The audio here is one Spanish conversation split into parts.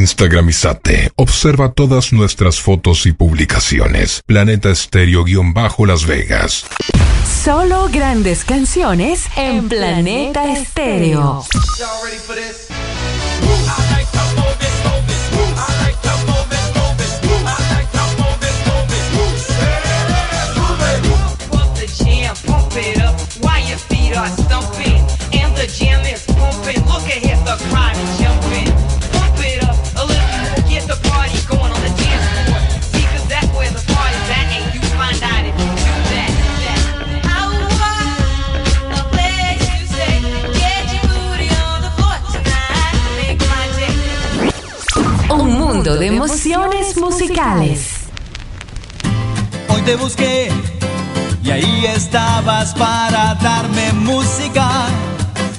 Instagramizate. Observa todas nuestras fotos y publicaciones. Planeta Estéreo-Las Vegas. Solo grandes canciones en Planeta Estéreo. De emociones musicales. Hoy te busqué y ahí estabas para darme música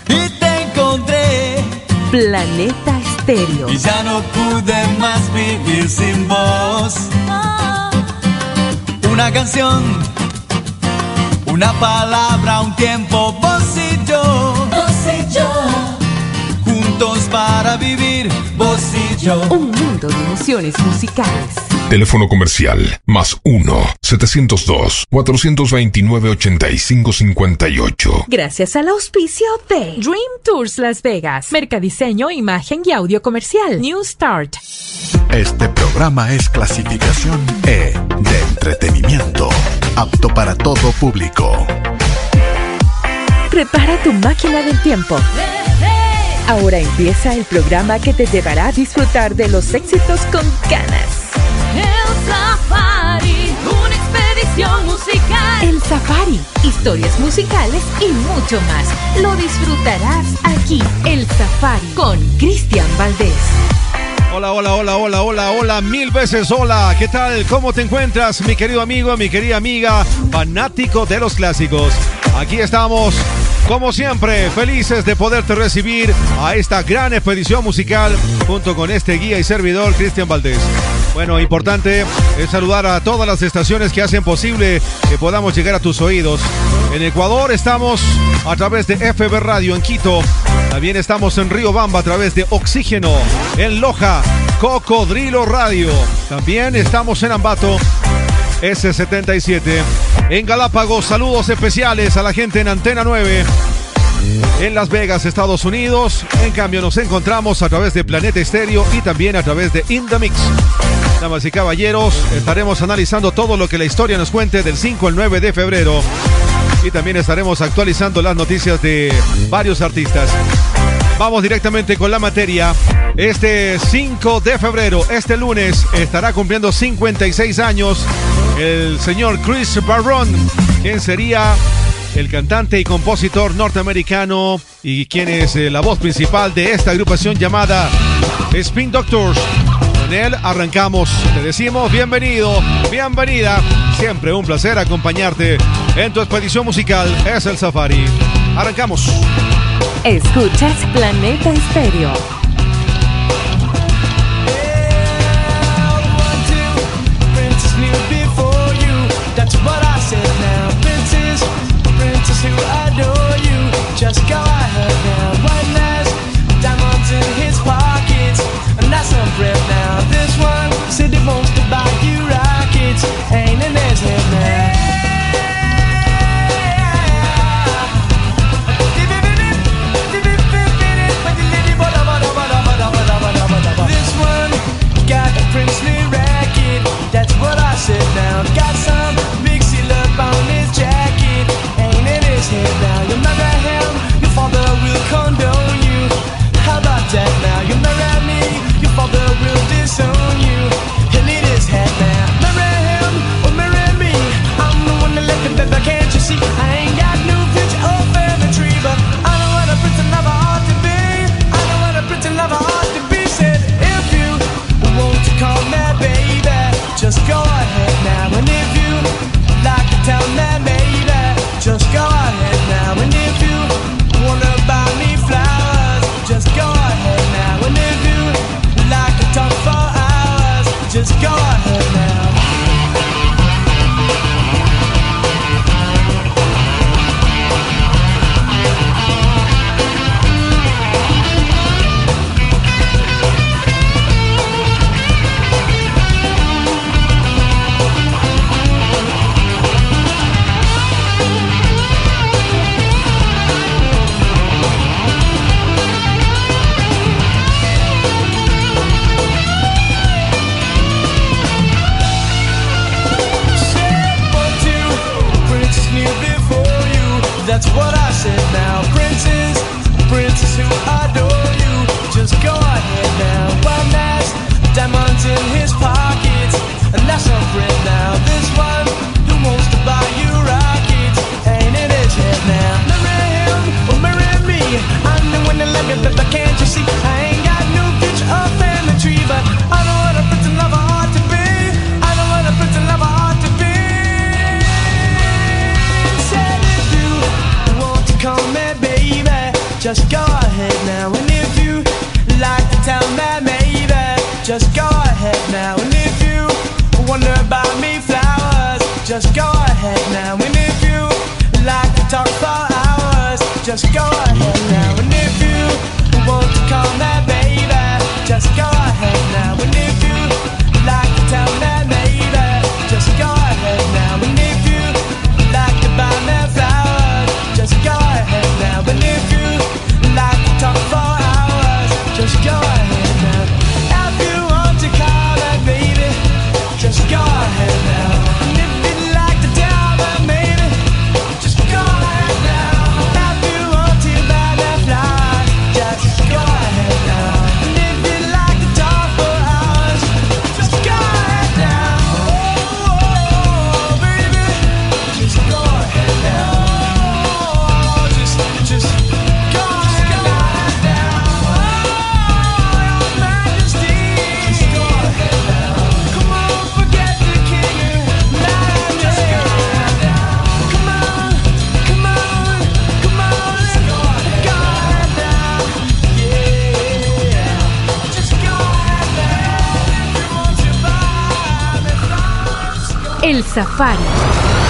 y te encontré. Planeta Estéreo. Y ya no pude más vivir sin vos. Una canción, una palabra, un tiempo, vos y yo. Vos y yo. Juntos para vivir, Un mundo de emociones musicales. Teléfono comercial más 1-702-429-8558. Gracias al auspicio de Dream Tours Las Vegas. Mercadiseño, imagen y audio comercial. New Start. Este programa es clasificación E de entretenimiento. Apto para todo público. Prepara tu máquina del tiempo. Ahora empieza el programa que te llevará a disfrutar de los éxitos con ganas. El Safari, una expedición musical. El Safari, historias musicales y mucho más. Lo disfrutarás aquí, El Safari, con Cristian Valdés. Hola, hola, hola, hola, hola, hola, mil veces hola. ¿Qué tal? ¿Cómo te encuentras, mi querido amigo, mi querida amiga, fanático de los clásicos? Aquí estamos, como siempre, felices de poderte recibir a esta gran expedición musical junto con este guía y servidor, Cristian Valdés. Bueno, importante es saludar a todas las estaciones que hacen posible que podamos llegar a tus oídos. En Ecuador estamos a través de FB Radio en Quito. También estamos en Río Bamba a través de Oxígeno. En Loja, Cocodrilo Radio. También estamos en Ambato. S77. En Galápagos, saludos especiales a la gente en Antena 9 en Las Vegas, Estados Unidos. En cambio, nos encontramos a través de Planeta Estéreo y también a través de In The Mix. Damas y caballeros, estaremos analizando todo lo que la historia nos cuente del 5 al 9 de febrero. Y también estaremos actualizando las noticias de varios artistas. Vamos directamente con la materia. Este 5 de febrero, este lunes, estará cumpliendo 56 años el señor Chris Barron, quien sería el cantante y compositor norteamericano y quien es eh, la voz principal de esta agrupación llamada Spin Doctors. Con él arrancamos, te decimos bienvenido, bienvenida, siempre un placer acompañarte en tu expedición musical, es el Safari. Arrancamos. Escuchas Planeta Estéreo.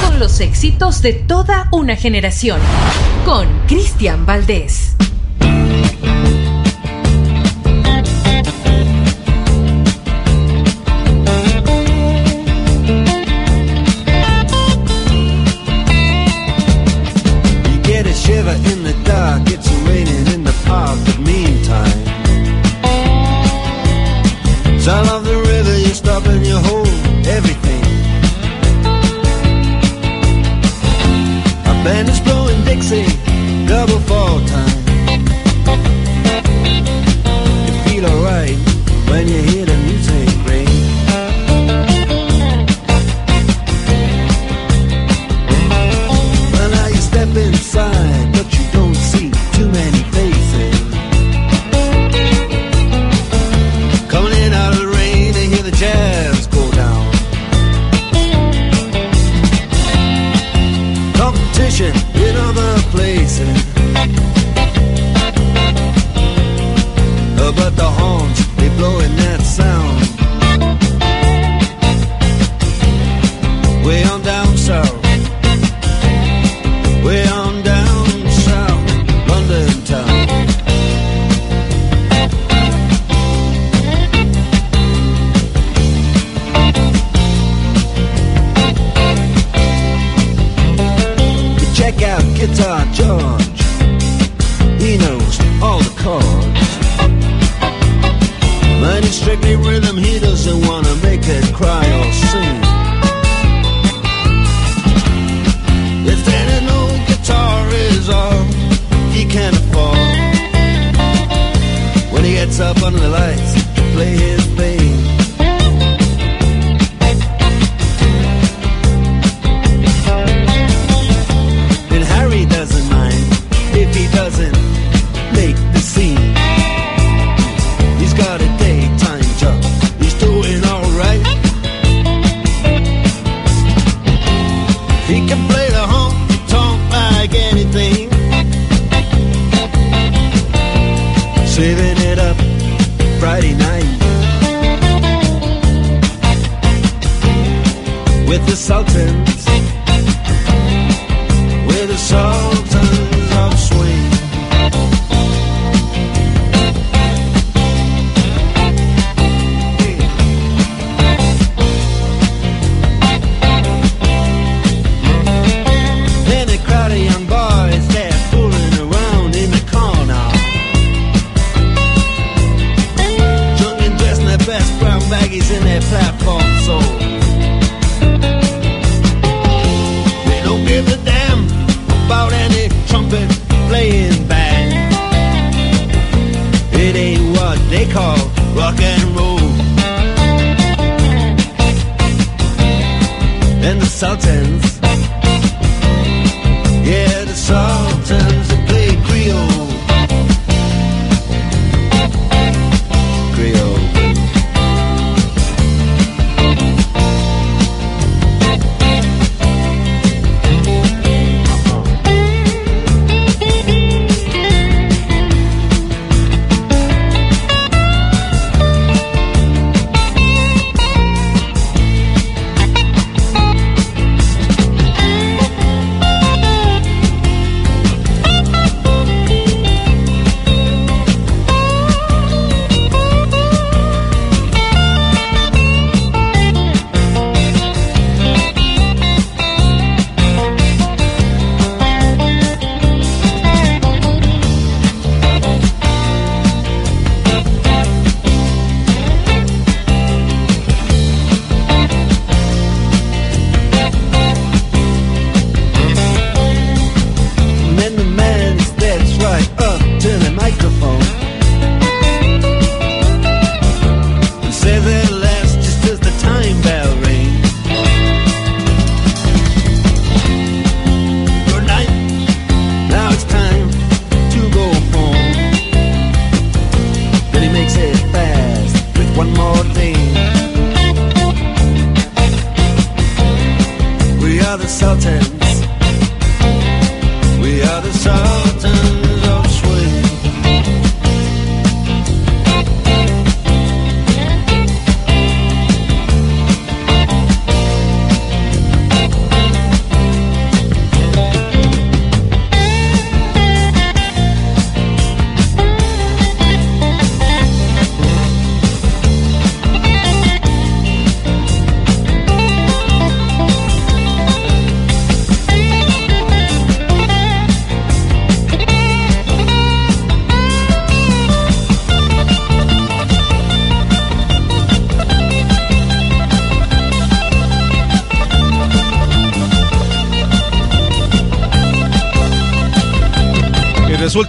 Con los éxitos de toda una generación, con Cristian Valdés.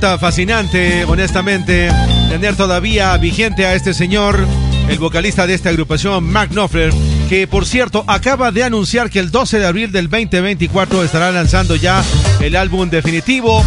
Fascinante, honestamente, tener todavía vigente a este señor, el vocalista de esta agrupación, Mark Knopfler, que por cierto acaba de anunciar que el 12 de abril del 2024 estará lanzando ya el álbum definitivo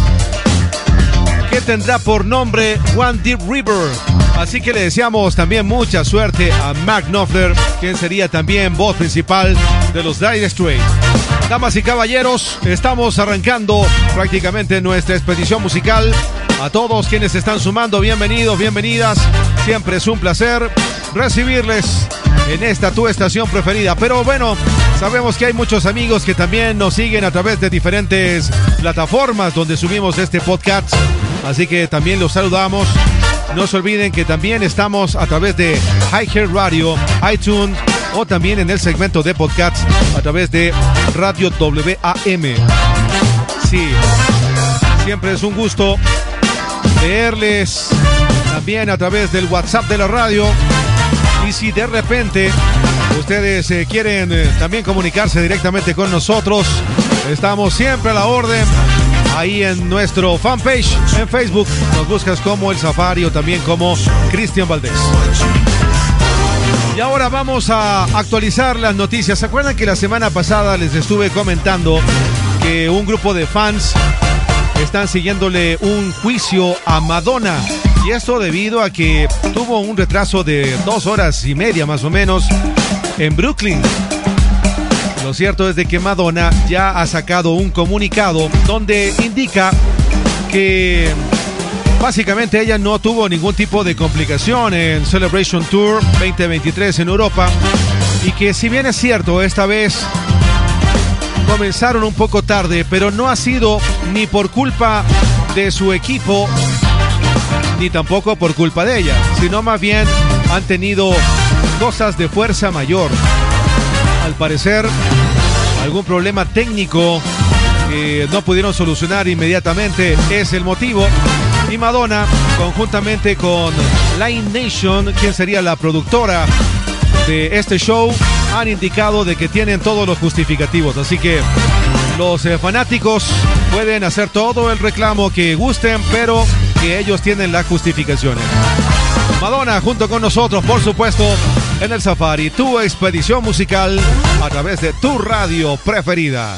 que tendrá por nombre One Deep River. Así que le deseamos también mucha suerte a Mark Knopfler, quien sería también voz principal de los Dire Straits. Damas y caballeros, estamos arrancando prácticamente nuestra expedición musical. A todos quienes se están sumando, bienvenidos, bienvenidas. Siempre es un placer recibirles en esta tu estación preferida. Pero bueno, sabemos que hay muchos amigos que también nos siguen a través de diferentes plataformas donde subimos este podcast. Así que también los saludamos. No se olviden que también estamos a través de Highhair Radio, iTunes o también en el segmento de podcasts a través de Radio WAM. Sí, siempre es un gusto leerles también a través del WhatsApp de la radio. Y si de repente ustedes eh, quieren eh, también comunicarse directamente con nosotros, estamos siempre a la orden. Ahí en nuestro fanpage en Facebook nos buscas como El Safari o también como Cristian Valdés. Y ahora vamos a actualizar las noticias. ¿Se acuerdan que la semana pasada les estuve comentando que un grupo de fans están siguiéndole un juicio a Madonna? Y esto debido a que tuvo un retraso de dos horas y media más o menos en Brooklyn. Lo cierto es de que Madonna ya ha sacado un comunicado donde indica que básicamente ella no tuvo ningún tipo de complicación en Celebration Tour 2023 en Europa y que si bien es cierto esta vez comenzaron un poco tarde, pero no ha sido ni por culpa de su equipo ni tampoco por culpa de ella, sino más bien han tenido cosas de fuerza mayor. Al parecer, algún problema técnico que no pudieron solucionar inmediatamente es el motivo. Y Madonna, conjuntamente con Line Nation, quien sería la productora de este show, han indicado de que tienen todos los justificativos. Así que los eh, fanáticos pueden hacer todo el reclamo que gusten, pero que ellos tienen las justificaciones. Madonna junto con nosotros, por supuesto, en el Safari, tu expedición musical a través de tu radio preferida.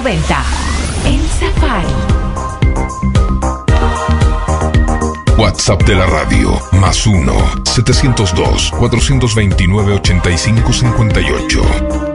1990. El Safari. WhatsApp de la radio, más 1-702-429-8558.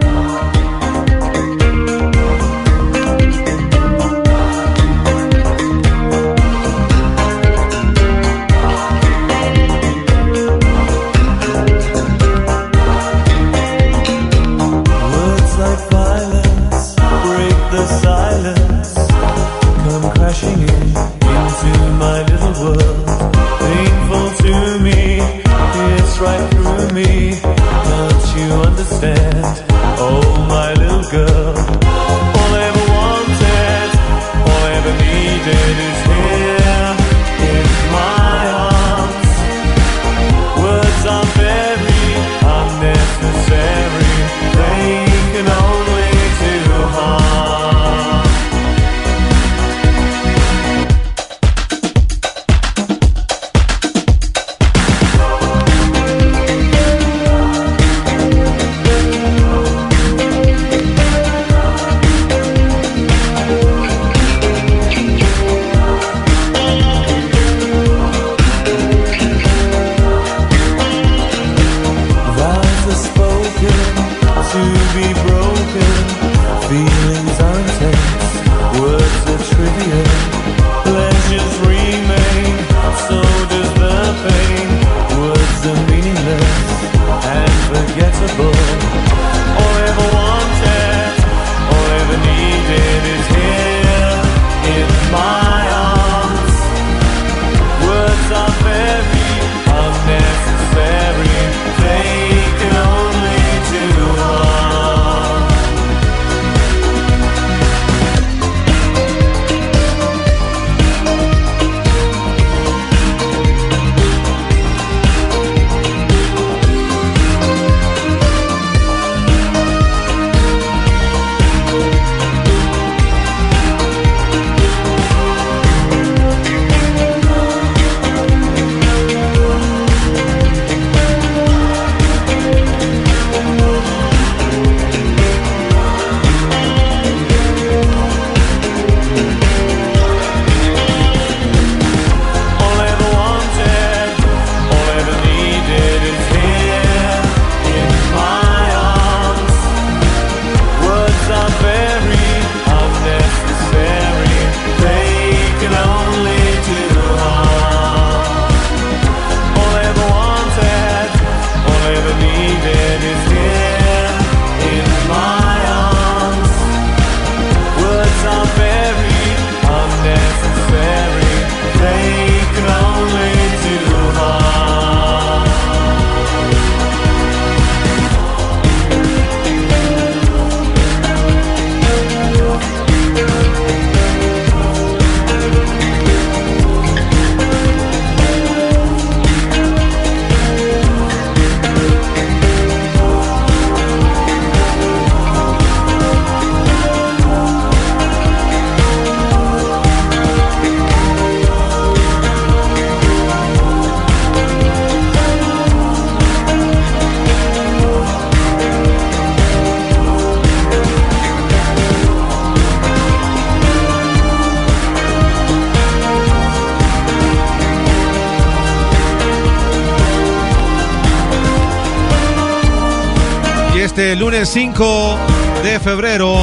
Lunes 5 de febrero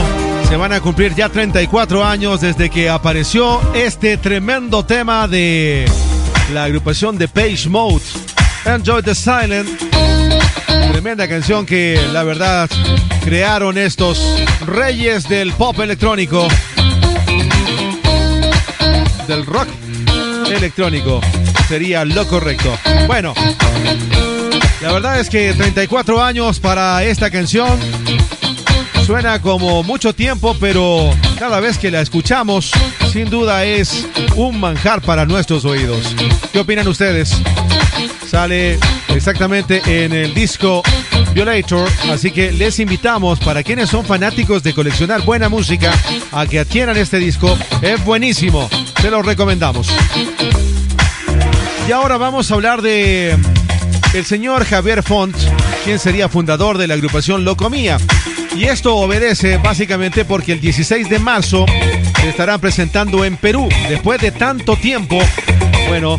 se van a cumplir ya 34 años desde que apareció este tremendo tema de la agrupación de Page Mode. Enjoy the Silent. Tremenda canción que la verdad crearon estos reyes del pop electrónico. Del rock electrónico. Sería lo correcto. Bueno, la verdad es que 34 años para esta canción suena como mucho tiempo, pero cada vez que la escuchamos, sin duda es un manjar para nuestros oídos. ¿Qué opinan ustedes? Sale exactamente en el disco Violator, así que les invitamos para quienes son fanáticos de coleccionar buena música a que adquieran este disco. Es buenísimo, se los recomendamos. Y ahora vamos a hablar de el señor Javier Font, quien sería fundador de la agrupación Locomía. Y esto obedece básicamente porque el 16 de marzo se estarán presentando en Perú. Después de tanto tiempo, bueno,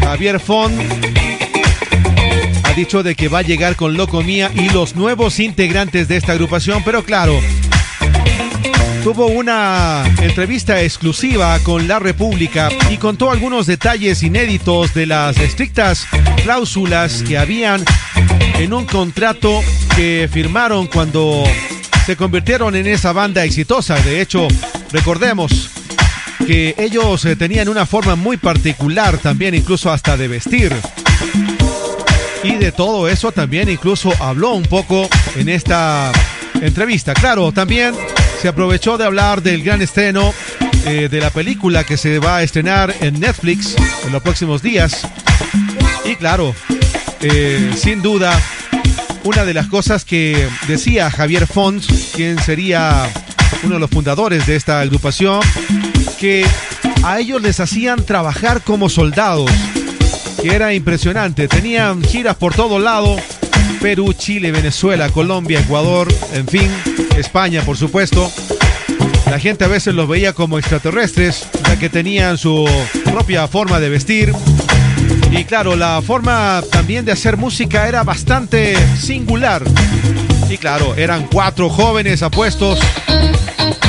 Javier Font ha dicho de que va a llegar con Loco Mía y los nuevos integrantes de esta agrupación, pero claro, tuvo una entrevista exclusiva con La República y contó algunos detalles inéditos de las estrictas cláusulas que habían en un contrato que firmaron cuando se convirtieron en esa banda exitosa. De hecho, recordemos que ellos eh, tenían una forma muy particular también, incluso hasta de vestir. Y de todo eso también incluso habló un poco en esta entrevista. Claro, también se aprovechó de hablar del gran estreno eh, de la película que se va a estrenar en Netflix en los próximos días. Y claro, eh, sin duda, una de las cosas que decía Javier Font, quien sería uno de los fundadores de esta agrupación, que a ellos les hacían trabajar como soldados, que era impresionante. Tenían giras por todo lado, Perú, Chile, Venezuela, Colombia, Ecuador, en fin, España, por supuesto. La gente a veces los veía como extraterrestres, ya que tenían su propia forma de vestir. Y claro, la forma también de hacer música era bastante singular. Y claro, eran cuatro jóvenes apuestos,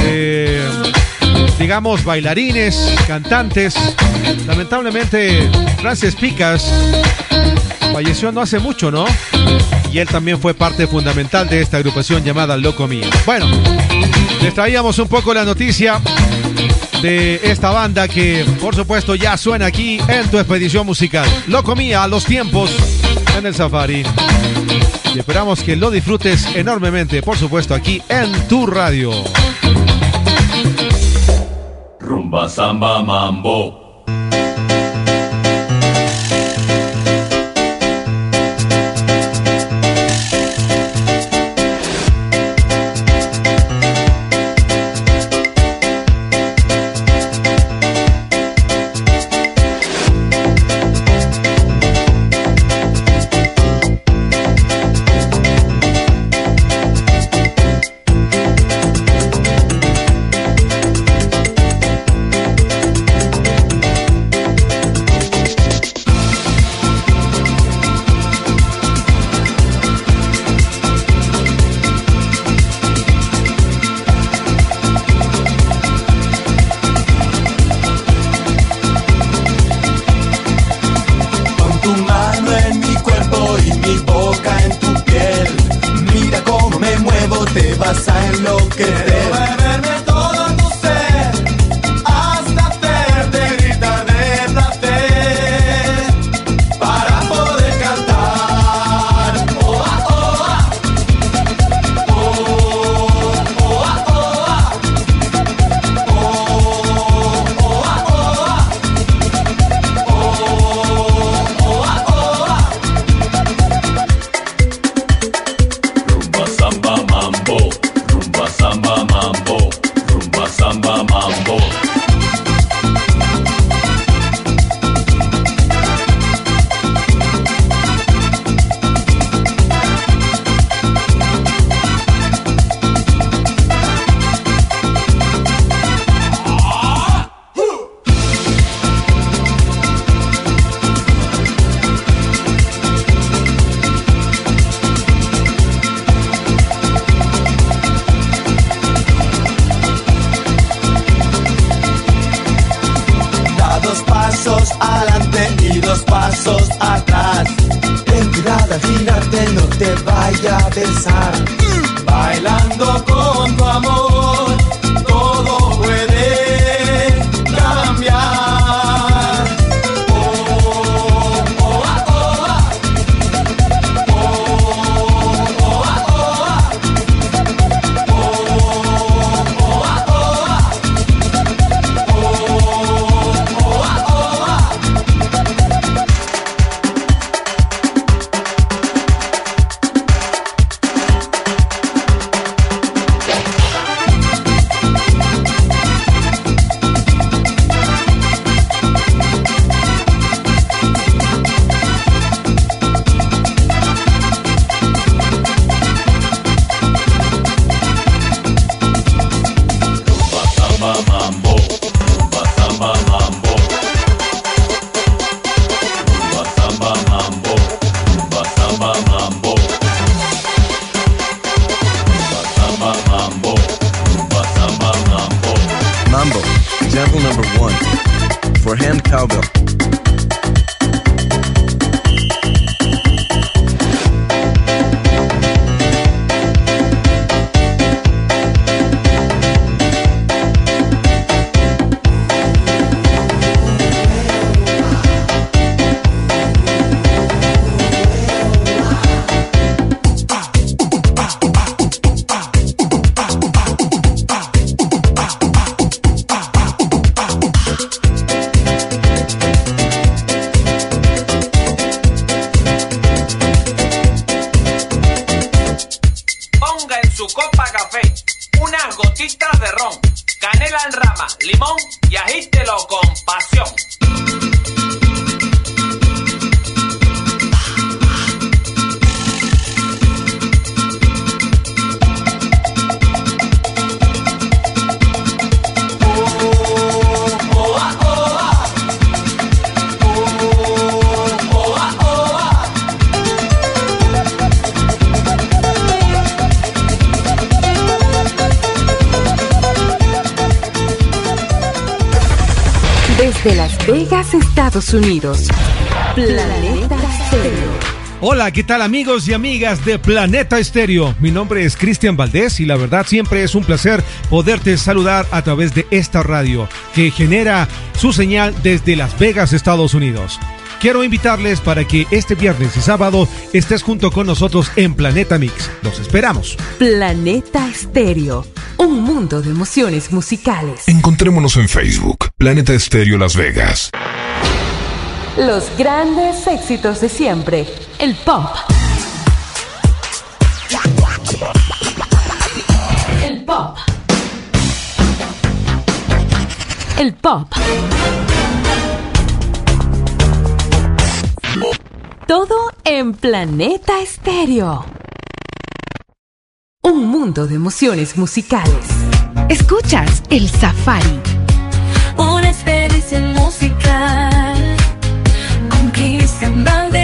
eh, digamos, bailarines, cantantes. Lamentablemente, Francis Picas falleció no hace mucho, ¿no? Y él también fue parte fundamental de esta agrupación llamada Loco Mía. Bueno, les traíamos un poco la noticia de esta banda que, por supuesto, ya suena aquí en tu expedición musical. Loco Mía, a los tiempos en el Safari. Y esperamos que lo disfrutes enormemente, por supuesto, aquí en tu radio. Rumba samba mambo. Estados Unidos. Planeta Stereo. Hola, ¿qué tal amigos y amigas de Planeta Estéreo? Mi nombre es Cristian Valdés y la verdad siempre es un placer poderte saludar a través de esta radio que genera su señal desde Las Vegas, Estados Unidos. Quiero invitarles para que este viernes y sábado estés junto con nosotros en Planeta Mix. Los esperamos. Planeta Estéreo. Un mundo de emociones musicales. Encontrémonos en Facebook, Planeta Estéreo Las Vegas. Los grandes éxitos de siempre. El pop. El pop. El pop. Todo en Planeta Estéreo. Un mundo de emociones musicales. Escuchas el Safari. Una expedición musical con Cristian Valdés,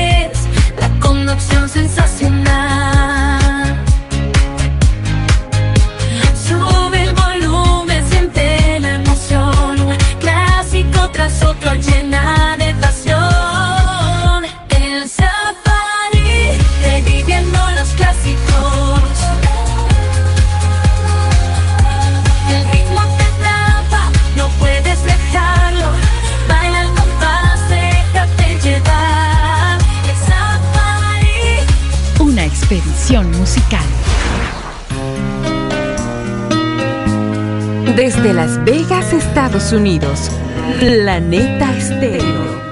expedición musical. Desde Las Vegas, Estados Unidos. Planeta Estéreo.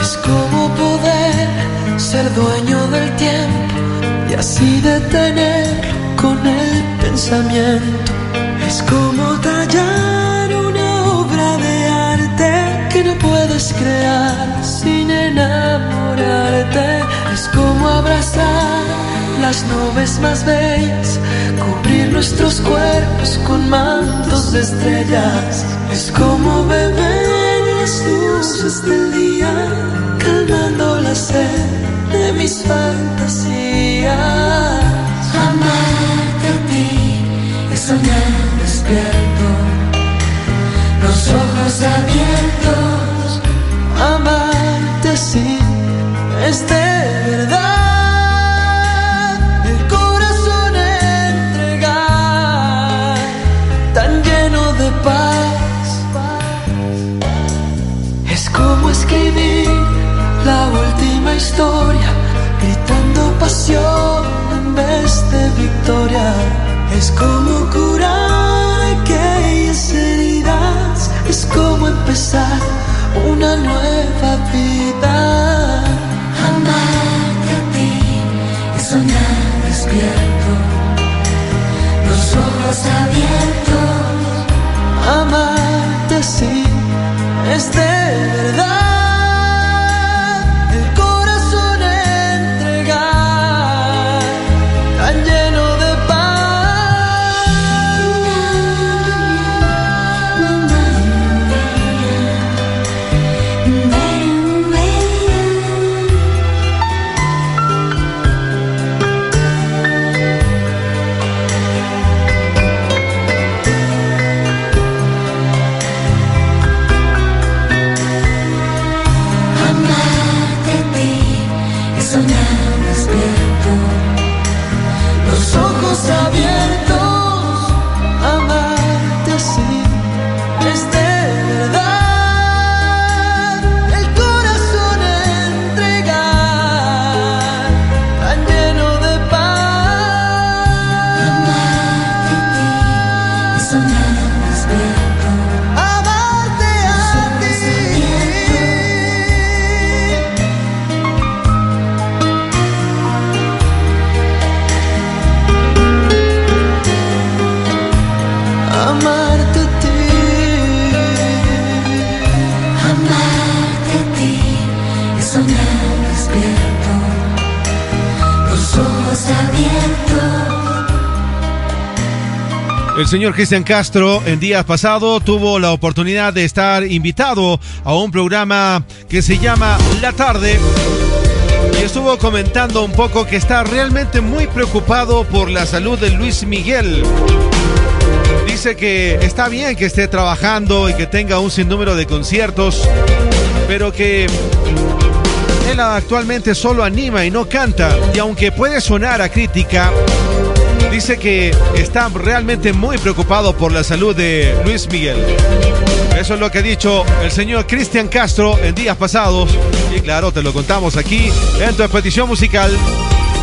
Es como Es como tallar una obra de arte que no puedes crear sin enamorarte. Es como abrazar las nubes más bellas, cubrir nuestros cuerpos con mantos de estrellas. Es como beber las luces del día, calmando la sed de mis fantasías. Soñar despierto, los ojos abiertos. Amarte así es de verdad. El corazón entregar, tan lleno de paz. Es como escribir la última historia, gritando pasión en vez de victoria. Es como curar aquellas heridas, es como empezar una nueva vida. Amarte a ti es soñar despierto, los ojos abiertos. Amarte así es de señor Cristian Castro en días pasados tuvo la oportunidad de estar invitado a un programa que se llama La Tarde y estuvo comentando un poco que está realmente muy preocupado por la salud de Luis Miguel. Dice que está bien que esté trabajando y que tenga un sinnúmero de conciertos, pero que él actualmente solo anima y no canta. Y aunque puede sonar a crítica, dice que está realmente muy preocupado por la salud de Luis Miguel. Eso es lo que ha dicho el señor Cristian Castro en días pasados. Y claro, te lo contamos aquí en tu expedición musical.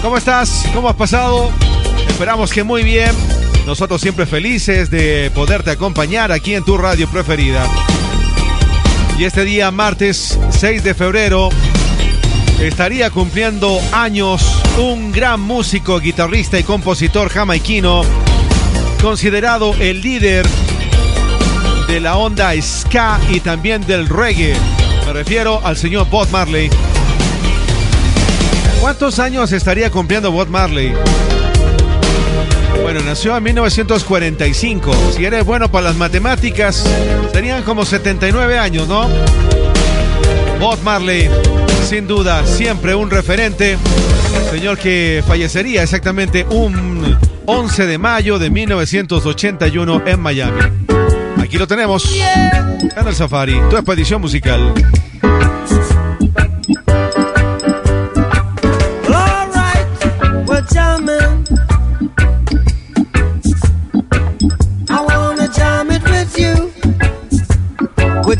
¿Cómo estás? ¿Cómo has pasado? Esperamos que muy bien. Nosotros siempre felices de poderte acompañar aquí en tu radio preferida. Y este día, martes 6 de febrero, estaría cumpliendo años un gran músico, guitarrista y compositor jamaiquino, considerado el líder de la onda ska y también del reggae. Me refiero al señor Bob Marley. ¿Cuántos años estaría cumpliendo Bob Marley? Bueno, nació en 1945. Si eres bueno para las matemáticas, serían como 79 años, ¿no? Bob Marley, sin duda, siempre un referente. Señor que fallecería exactamente un 11 de mayo de 1981 en Miami. Aquí lo tenemos en el Safari, tu expedición musical. We're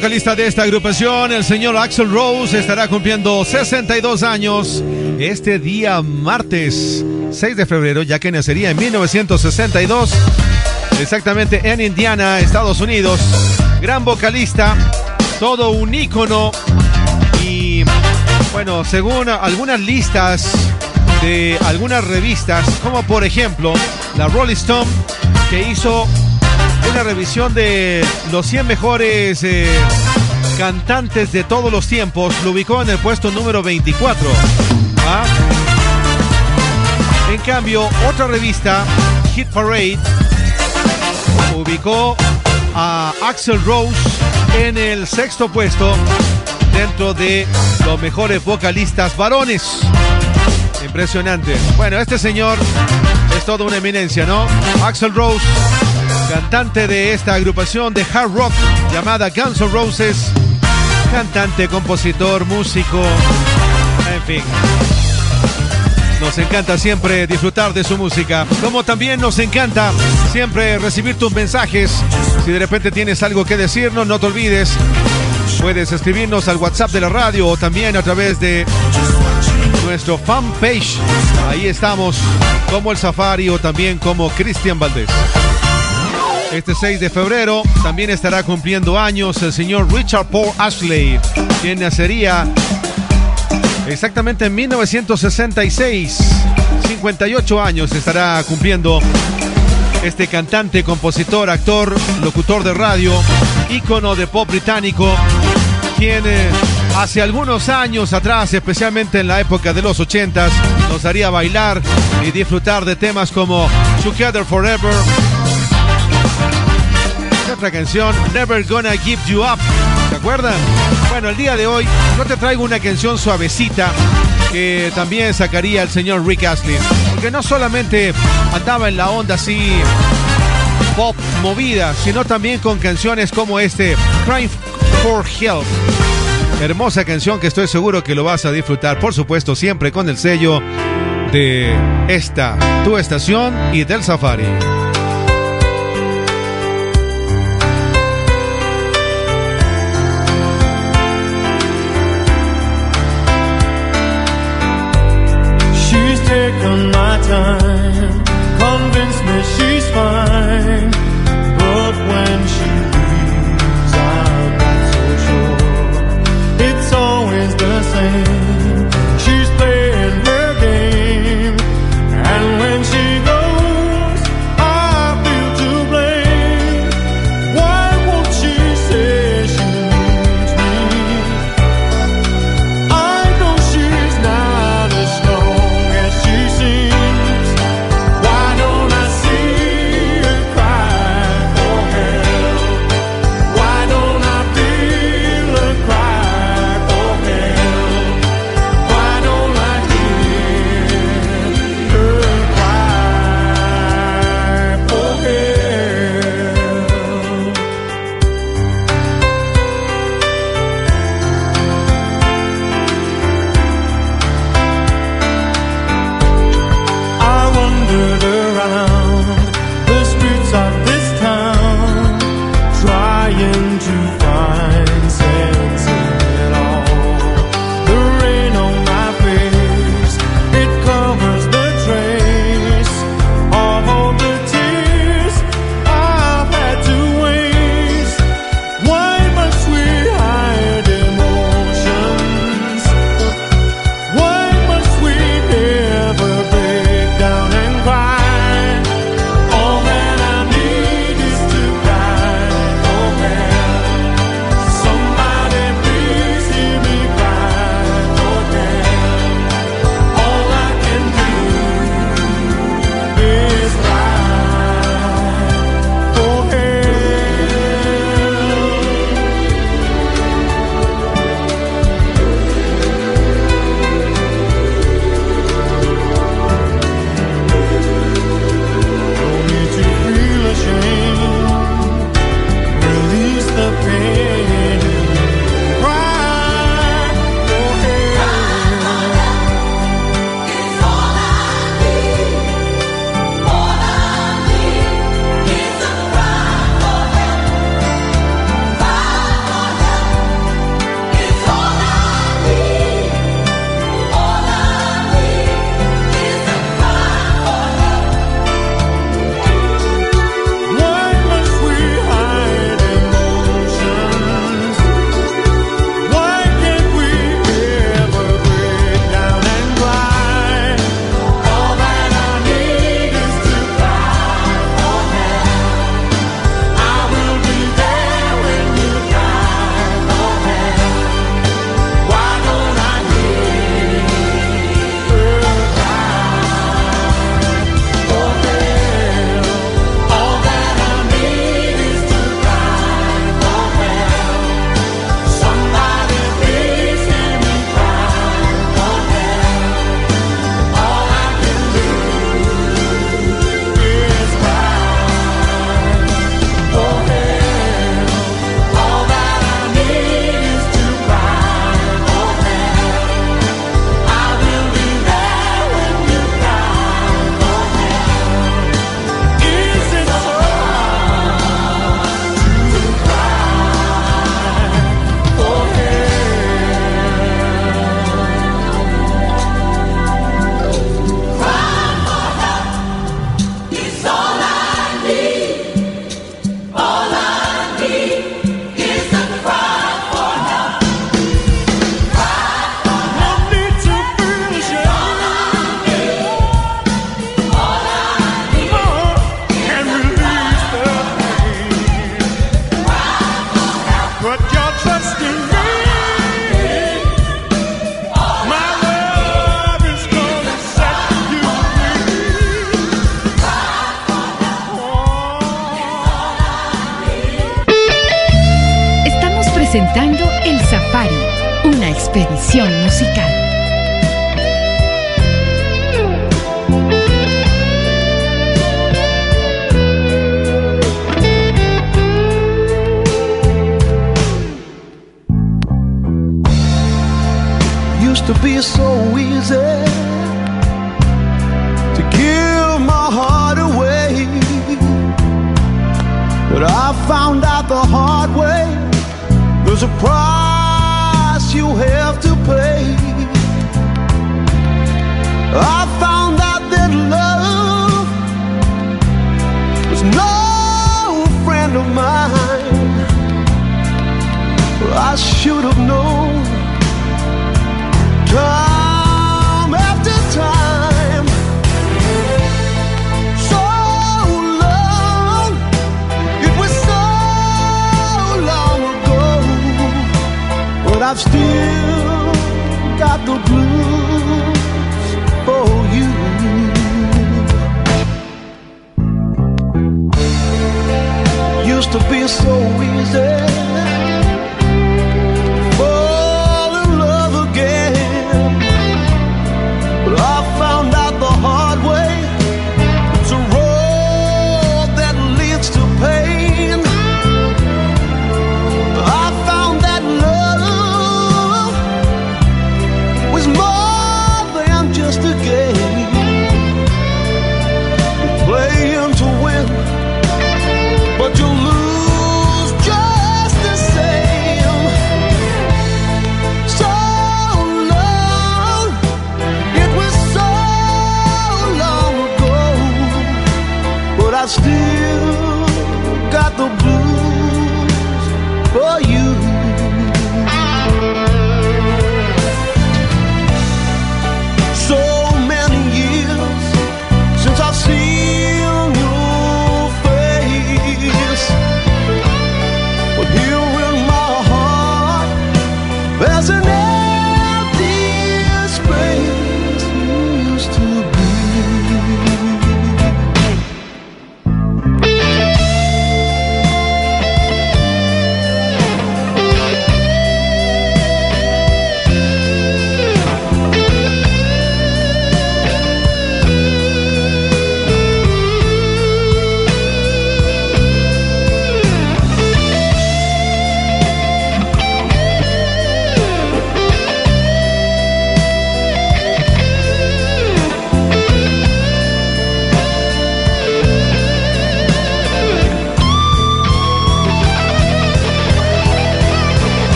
vocalista de esta agrupación, el señor Axel Rose, estará cumpliendo 62 años este día martes 6 de febrero, ya que nacería en 1962, exactamente en Indiana, Estados Unidos. Gran vocalista, todo un ícono y bueno, según algunas listas de algunas revistas, como por ejemplo la Rolling Stone, que hizo una revisión de los 100 mejores eh, cantantes de todos los tiempos, lo ubicó en el puesto número 24. ¿ah? En cambio, otra revista, Hit Parade, ubicó a Axel Rose en el sexto puesto dentro de los mejores vocalistas varones. Impresionante. Bueno, este señor es toda una eminencia, ¿no? Axel Rose, cantante de esta agrupación de hard rock llamada Guns N' Roses, cantante, compositor, músico, en fin. Nos encanta siempre disfrutar de su música, como también nos encanta siempre recibir tus mensajes. Si de repente tienes algo que decirnos, no te olvides, puedes escribirnos al WhatsApp de la radio o también a través de nuestro fanpage. Ahí estamos, como el Safari o también como Cristian Valdés. Este 6 de febrero también estará cumpliendo años el señor Richard Paul Ashley, quien nacería exactamente en 1966. 58 años estará cumpliendo este cantante, compositor, actor, locutor de radio, ícono de pop británico, quien eh, hace algunos años atrás, especialmente en la época de los 80s, nos haría bailar y disfrutar de temas como Together Forever. Otra canción, Never Gonna Give You Up. ¿Se acuerdan? Bueno, el día de hoy yo te traigo una canción suavecita que también sacaría el señor Rick Astley. Porque no solamente andaba en la onda así pop movida, sino también con canciones como este, Crying for Help. Hermosa canción que estoy seguro que lo vas a disfrutar, por supuesto, siempre con el sello de esta, tu estación y del Safari. 山。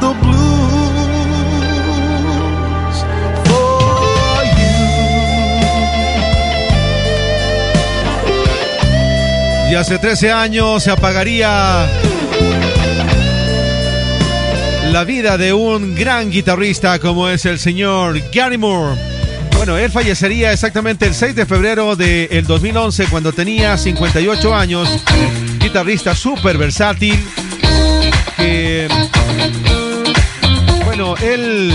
Blues for you. Y hace 13 años se apagaría la vida de un gran guitarrista como es el señor Gary Moore. Bueno, él fallecería exactamente el 6 de febrero del 2011 cuando tenía 58 años. Guitarrista súper versátil. Que, él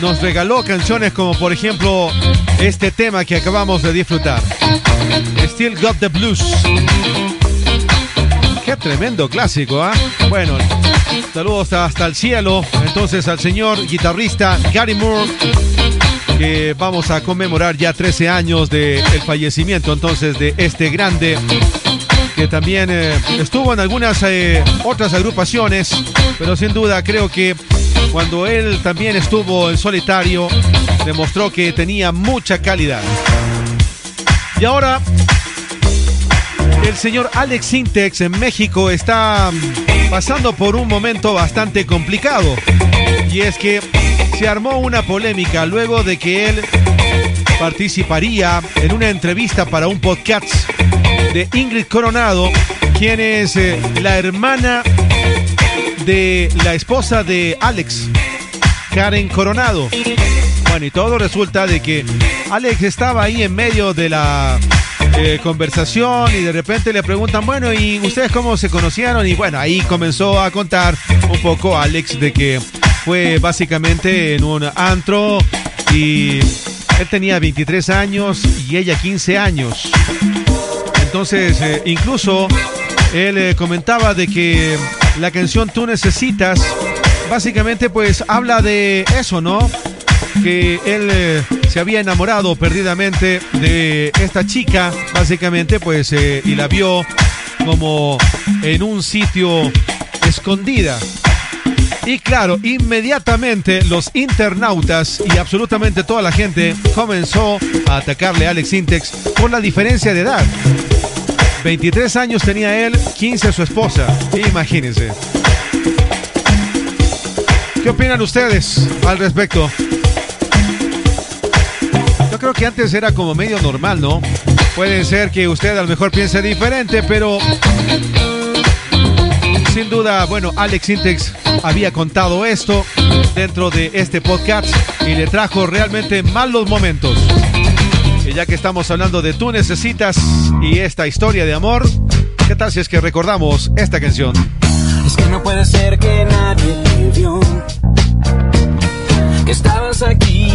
nos regaló canciones como por ejemplo este tema que acabamos de disfrutar. Still Got the Blues. Qué tremendo clásico, ¿ah? Bueno, saludos hasta el cielo. Entonces al señor guitarrista Gary Moore, que vamos a conmemorar ya 13 años del fallecimiento entonces de este grande que también eh, estuvo en algunas eh, otras agrupaciones, pero sin duda creo que cuando él también estuvo en solitario, demostró que tenía mucha calidad. Y ahora, el señor Alex Sintex en México está pasando por un momento bastante complicado. Y es que se armó una polémica luego de que él participaría en una entrevista para un podcast de Ingrid Coronado, quien es eh, la hermana de la esposa de Alex, Karen Coronado. Bueno, y todo resulta de que Alex estaba ahí en medio de la eh, conversación y de repente le preguntan, bueno, ¿y ustedes cómo se conocieron? Y bueno, ahí comenzó a contar un poco Alex de que fue básicamente en un antro y él tenía 23 años y ella 15 años. Entonces, eh, incluso él eh, comentaba de que la canción Tú Necesitas, básicamente pues habla de eso, ¿no? Que él eh, se había enamorado perdidamente de esta chica, básicamente pues, y la vio como en un sitio escondida. Y claro, inmediatamente los internautas y absolutamente toda la gente comenzó a atacarle a Alex Intex por la diferencia de edad. 23 años tenía él, 15 su esposa. Imagínense. ¿Qué opinan ustedes al respecto? Yo creo que antes era como medio normal, ¿no? Puede ser que usted a lo mejor piense diferente, pero sin duda, bueno, Alex Intex había contado esto dentro de este podcast y le trajo realmente malos momentos. Y ya que estamos hablando de tú necesitas y esta historia de amor, ¿qué tal si es que recordamos esta canción? Es que no puede ser que nadie te vio. Que estabas aquí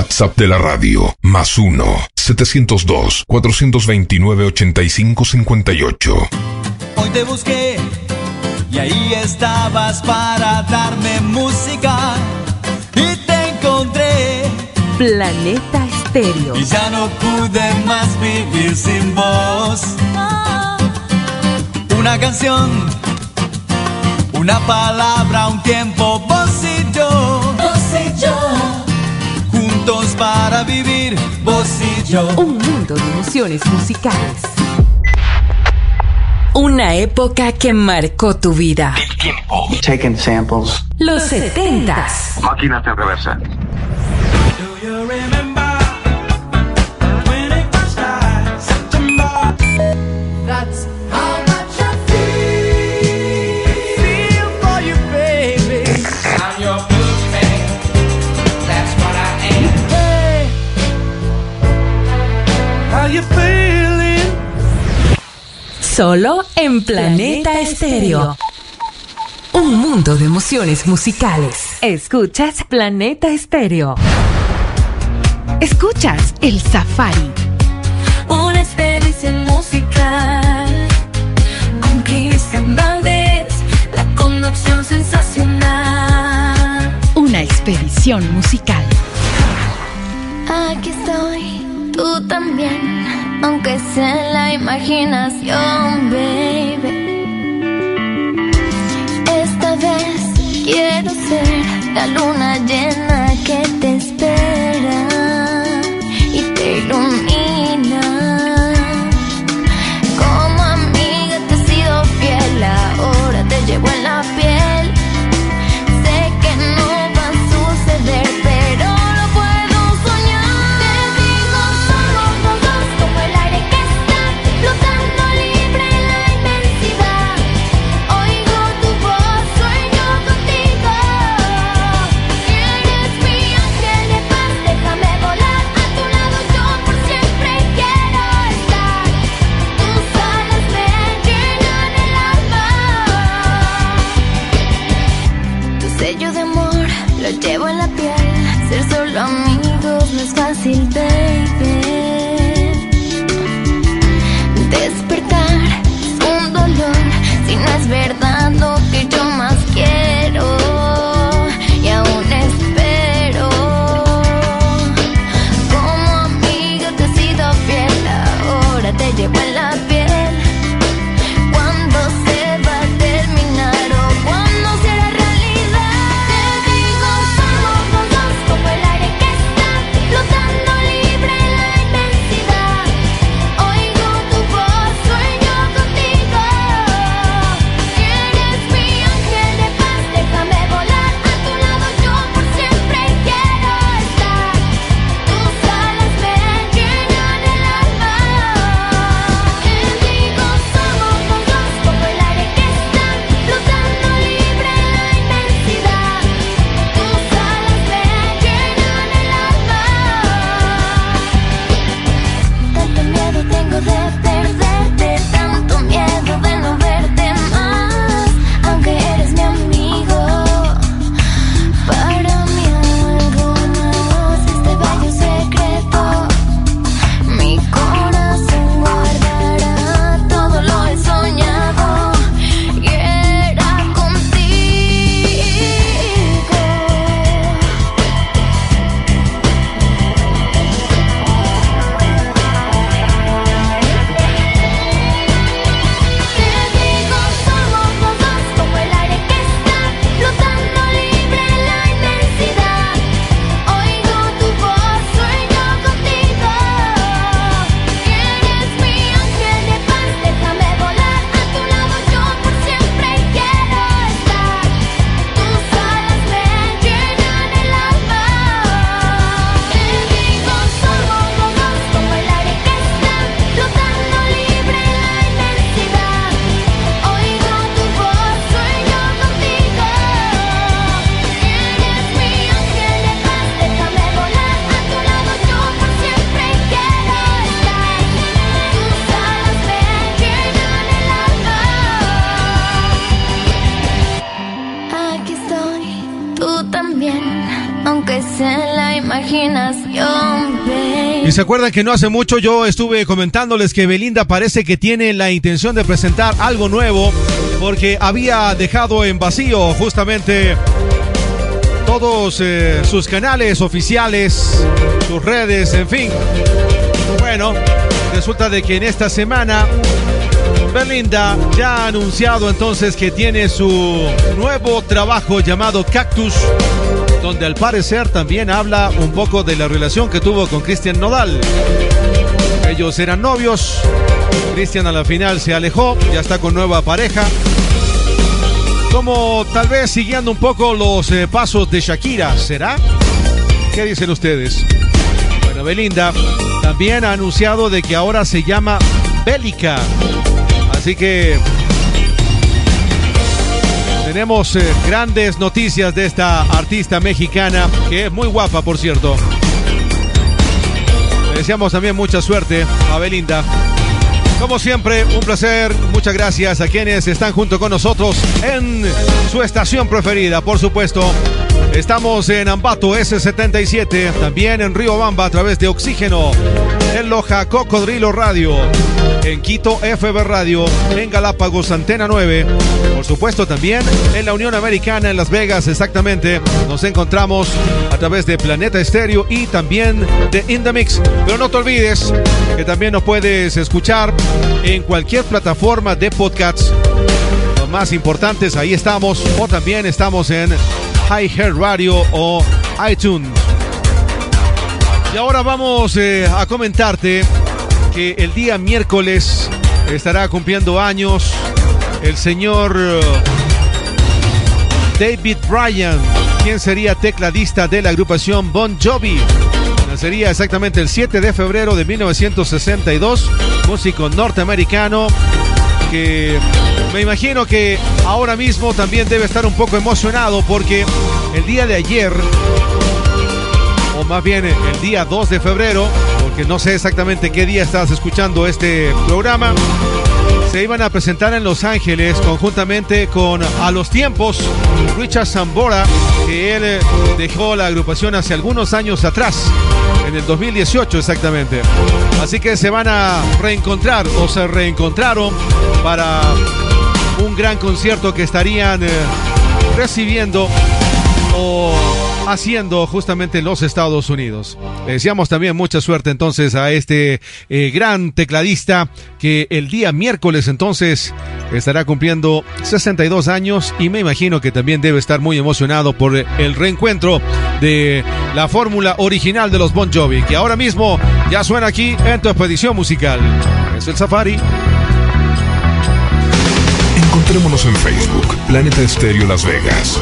WhatsApp de la radio, más 1-702-429-8558. Hoy te busqué y ahí estabas para darme música y te encontré Planeta Estéreo. y ya no pude más vivir sin vos. Una canción, una palabra, un tiempo, Juntos para vivir, vos y yo. Un mundo de emociones musicales. Una época que marcó tu vida. Taking samples. Los setentas. Máquinas en reversa. Solo en Planeta Estéreo. Un mundo de emociones musicales. Escuchas Planeta Estéreo. Escuchas el Safari. Una expedición musical con Cristian Valdés, la conducción sensacional. Una expedición musical. Aquí estoy, tú también, aunque sea la imaginación, baby. Esta vez quiero ser la luna llena que te se acuerdan que no hace mucho yo estuve comentándoles que Belinda parece que tiene la intención de presentar algo nuevo porque había dejado en vacío justamente todos eh, sus canales oficiales, sus redes, en fin. Bueno, resulta de que en esta semana Belinda ya ha anunciado entonces que tiene su nuevo trabajo llamado Cactus, donde al parecer también habla un poco de la relación que tuvo con Cristian Nodal. Ellos eran novios, Cristian a la final se alejó, ya está con nueva pareja. Como tal vez siguiendo un poco los eh, pasos de Shakira, ¿será? ¿Qué dicen ustedes? Bueno, Belinda también ha anunciado de que ahora se llama Bélica. Así que tenemos eh, grandes noticias de esta artista mexicana, que es muy guapa, por cierto. Le deseamos también mucha suerte a Belinda. Como siempre, un placer. Muchas gracias a quienes están junto con nosotros en su estación preferida, por supuesto. Estamos en Ambato S77, también en Río Bamba a través de Oxígeno, en Loja Cocodrilo Radio, en Quito FB Radio, en Galápagos Antena 9, por supuesto también en la Unión Americana en Las Vegas, exactamente. Nos encontramos a través de Planeta Estéreo y también de Indamix. Pero no te olvides que también nos puedes escuchar en cualquier plataforma de podcasts. Los más importantes, ahí estamos. O también estamos en iHeart Radio o iTunes. Y ahora vamos eh, a comentarte que el día miércoles estará cumpliendo años el señor eh, David Bryan, quien sería tecladista de la agrupación Bon Jovi. Nacería exactamente el 7 de febrero de 1962, músico norteamericano que me imagino que ahora mismo también debe estar un poco emocionado porque el día de ayer, o más bien el día 2 de febrero, porque no sé exactamente qué día estás escuchando este programa, se iban a presentar en Los Ángeles conjuntamente con A los Tiempos, Richard Zambora, que él eh, dejó la agrupación hace algunos años atrás, en el 2018 exactamente. Así que se van a reencontrar o se reencontraron para un gran concierto que estarían eh, recibiendo o haciendo justamente en los Estados Unidos. Le deseamos también mucha suerte entonces a este eh, gran tecladista que el día miércoles entonces estará cumpliendo 62 años y me imagino que también debe estar muy emocionado por el reencuentro de la fórmula original de los Bon Jovi que ahora mismo ya suena aquí en tu expedición musical. Es el Safari. Encontrémonos en Facebook, Planeta Estéreo Las Vegas.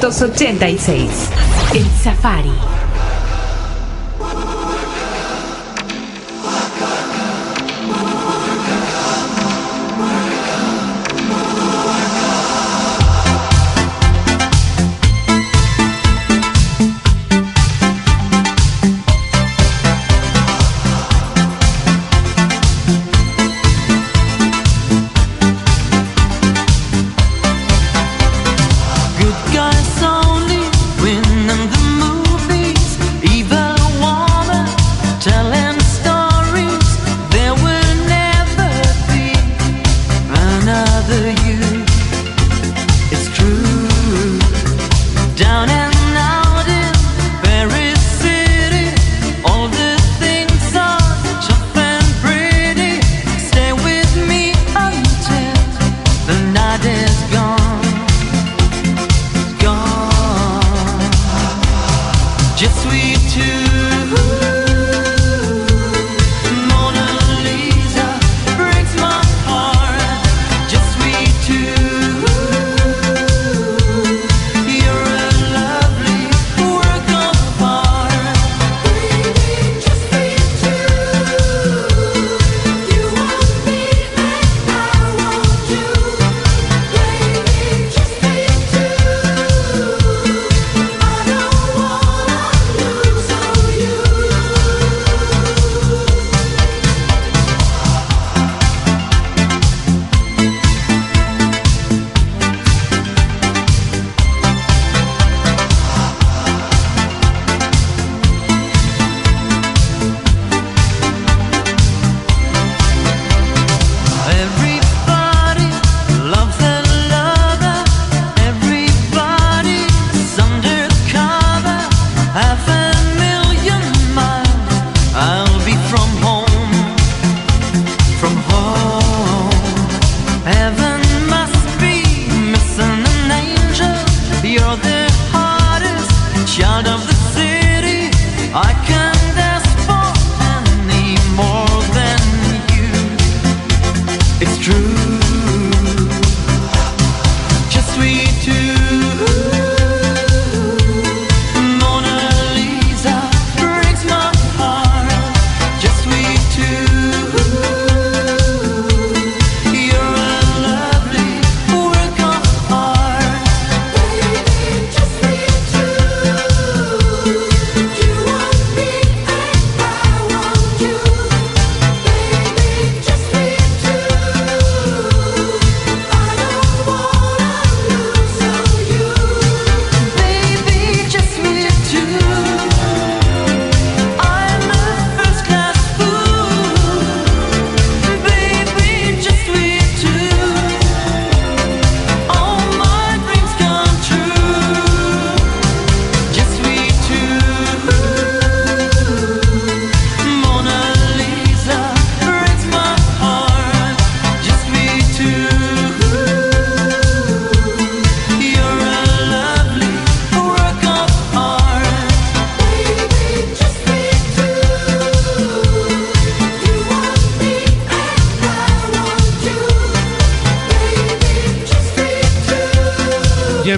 1986. El Safari.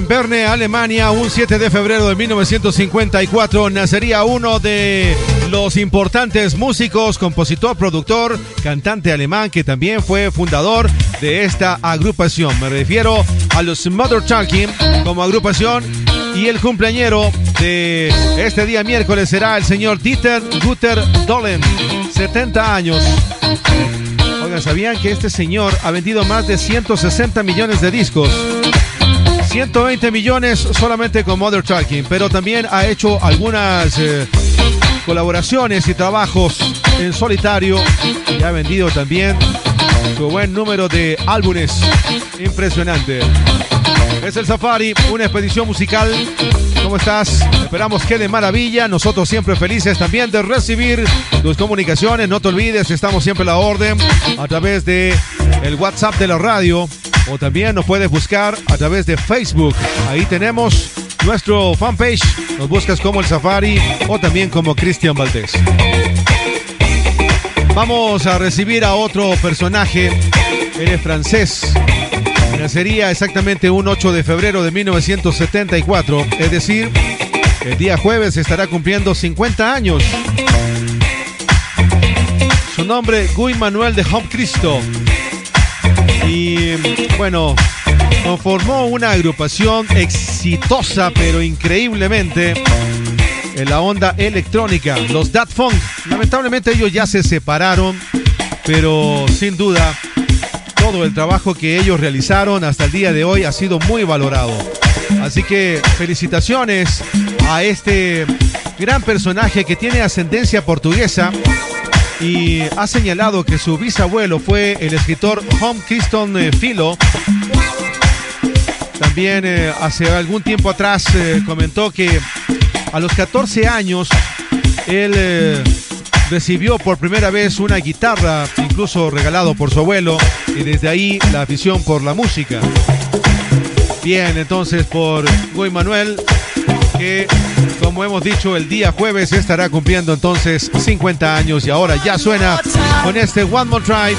Berne, Alemania, un 7 de febrero de 1954, nacería uno de los importantes músicos, compositor, productor, cantante alemán que también fue fundador de esta agrupación. Me refiero a los Mother Talking como agrupación y el cumpleañero de este día miércoles será el señor Dieter Guter Dolen, 70 años. Oigan, ¿sabían que este señor ha vendido más de 160 millones de discos? 120 millones solamente con Mother Talking, pero también ha hecho algunas eh, colaboraciones y trabajos en solitario y ha vendido también su buen número de álbumes. Impresionante. Es el Safari, una expedición musical. ¿Cómo estás? Esperamos que de maravilla. Nosotros siempre felices también de recibir tus comunicaciones. No te olvides, estamos siempre a la orden a través de el WhatsApp de la radio o también nos puedes buscar a través de Facebook. Ahí tenemos nuestro fanpage. Nos buscas como el Safari o también como Cristian Valdés. Vamos a recibir a otro personaje. Él es francés. que sería exactamente un 8 de febrero de 1974, es decir, el día jueves estará cumpliendo 50 años. Su nombre, Guy Manuel de Home Cristo. Y bueno, conformó una agrupación exitosa, pero increíblemente en la onda electrónica, los Dat Funk. Lamentablemente ellos ya se separaron, pero sin duda todo el trabajo que ellos realizaron hasta el día de hoy ha sido muy valorado. Así que felicitaciones a este gran personaje que tiene ascendencia portuguesa y ha señalado que su bisabuelo fue el escritor Home Criston eh, Philo. También eh, hace algún tiempo atrás eh, comentó que a los 14 años él eh, recibió por primera vez una guitarra, incluso regalado por su abuelo, y desde ahí la afición por la música. Bien, entonces por Guy Manuel, que como hemos dicho el día jueves estará cumpliendo entonces 50 años y ahora ya suena con este One More Try.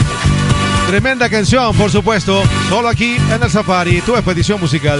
Tremenda canción, por supuesto, solo aquí en el Safari, tu expedición musical.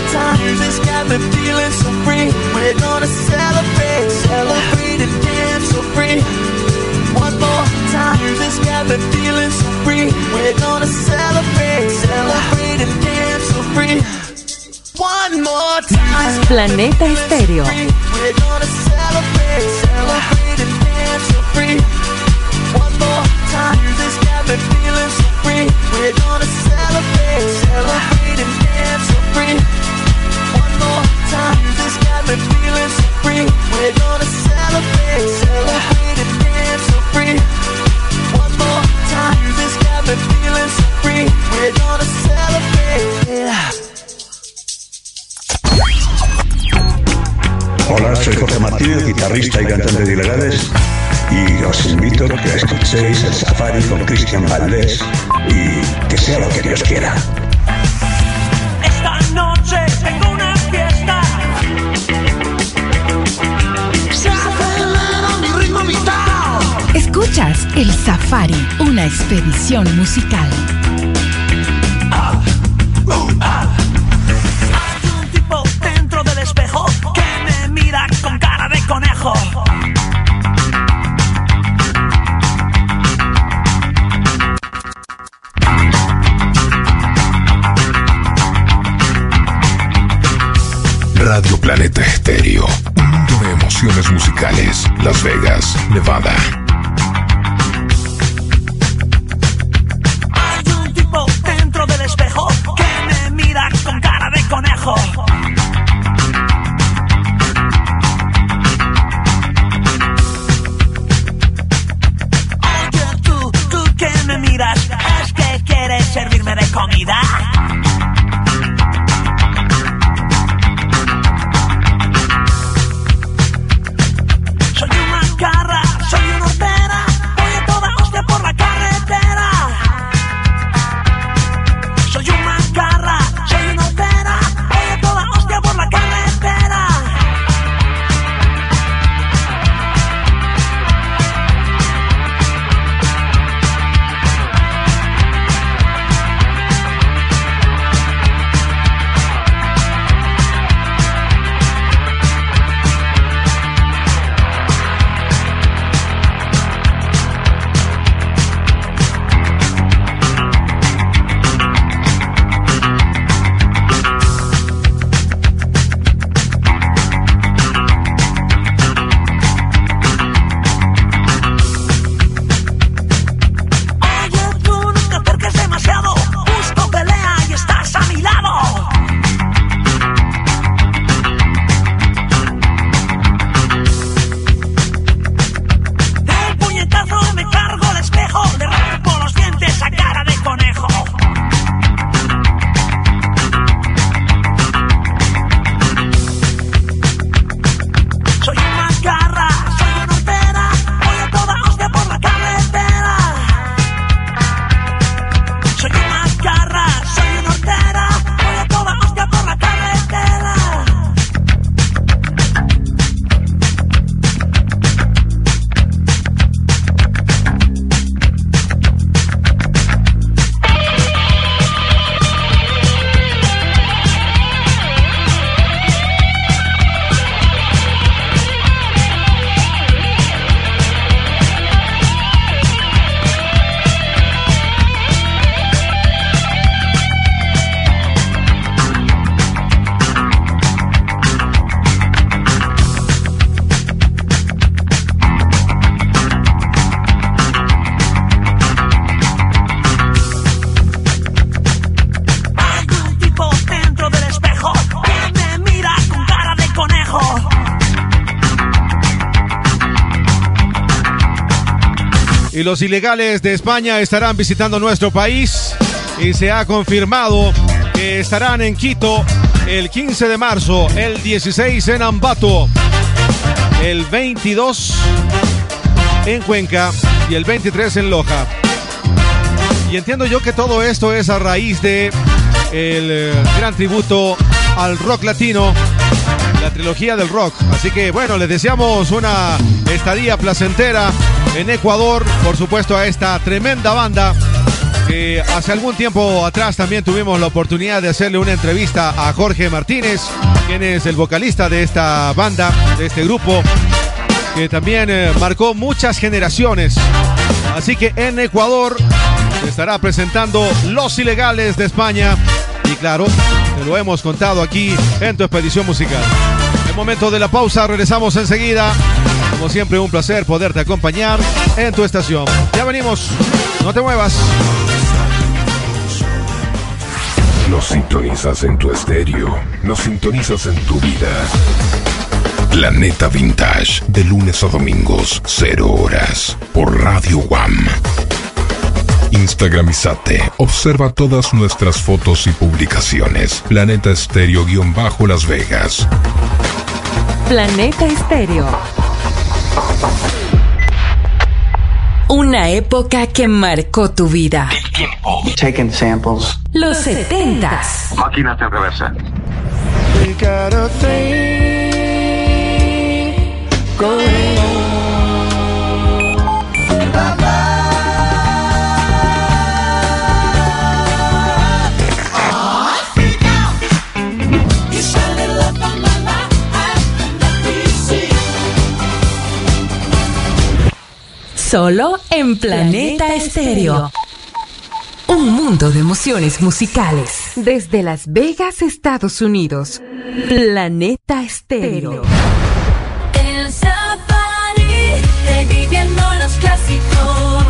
time. Music's got me feeling so free. We're gonna celebrate, celebrate and dance so free. One more time. Got me feeling so free. We're gonna celebrate, celebrate and dance so free. One more time. Planeta Estéreo. We're gonna celebrate, celebrate and dance so free. One more time. Got me feeling so free. We're gonna celebrate, celebrate and dance so free. more Hola, soy Jorge guitarrista y cantante de y invito a escuchéis el Safari con Valdés y que sea lo que Dios quiera. Escuchas El Safari, una expedición musical. Hay un tipo dentro del espejo que me mira con cara de conejo. Radio Planeta Estéreo. Un mundo de emociones musicales. Las Vegas, Nevada. Y los ilegales de España estarán visitando nuestro país y se ha confirmado que estarán en Quito el 15 de marzo, el 16 en Ambato, el 22 en Cuenca y el 23 en Loja. Y entiendo yo que todo esto es a raíz de el eh, gran tributo al rock latino, la trilogía del rock. Así que bueno, les deseamos una estadía placentera en Ecuador, por supuesto a esta tremenda banda que hace algún tiempo atrás también tuvimos la oportunidad de hacerle una entrevista a Jorge Martínez, quien es el vocalista de esta banda, de este grupo, que también eh, marcó muchas generaciones. Así que en Ecuador se estará presentando Los Ilegales de España. Y claro, te lo hemos contado aquí en tu expedición musical. En momento de la pausa, regresamos enseguida. Como siempre, un placer poderte acompañar en tu estación. Ya venimos, no te muevas. Nos sintonizas en tu estéreo. Nos sintonizas en tu vida. Planeta Vintage, de lunes a domingos, 0 horas, por Radio Guam. Instagramizate. Observa todas nuestras fotos y publicaciones. Planeta Estéreo-Las Vegas. Planeta Estéreo. Una época que marcó tu vida. Taking samples. Los setentas. Máquinas en reversa. We got a thing going Solo en Planeta Estéreo. Un mundo de emociones musicales. Desde Las Vegas, Estados Unidos. Planeta Estéreo. El safari, reviviendo los clásicos.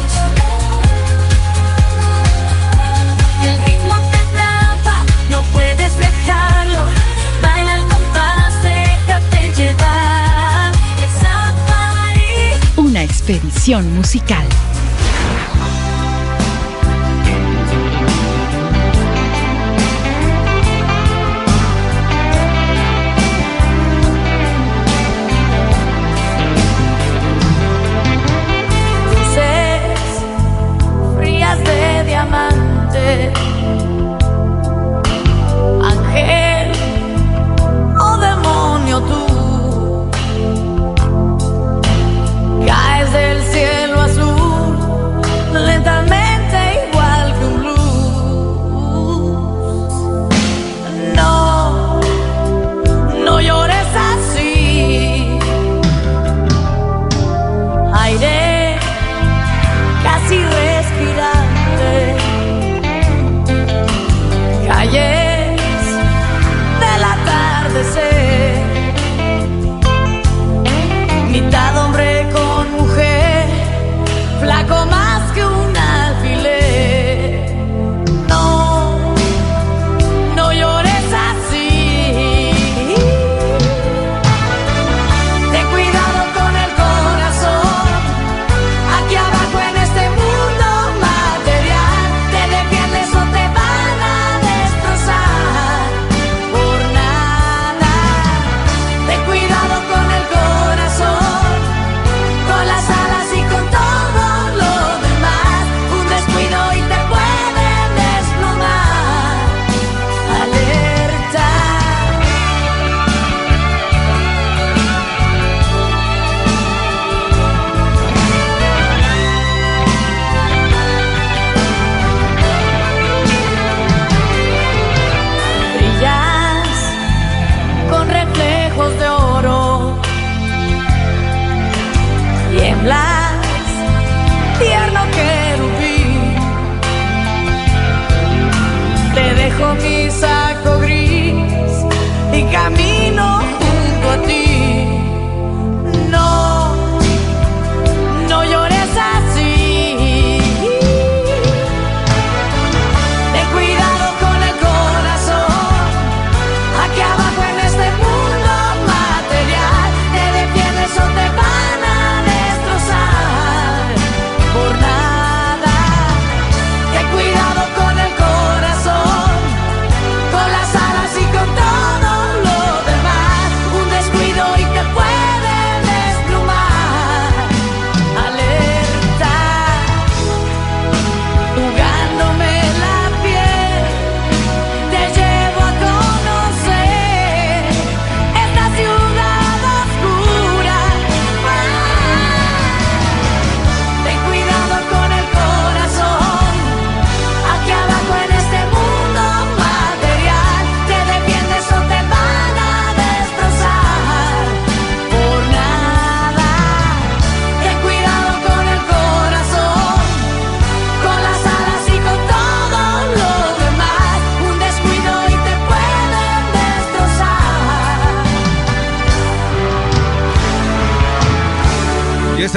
Expedición musical.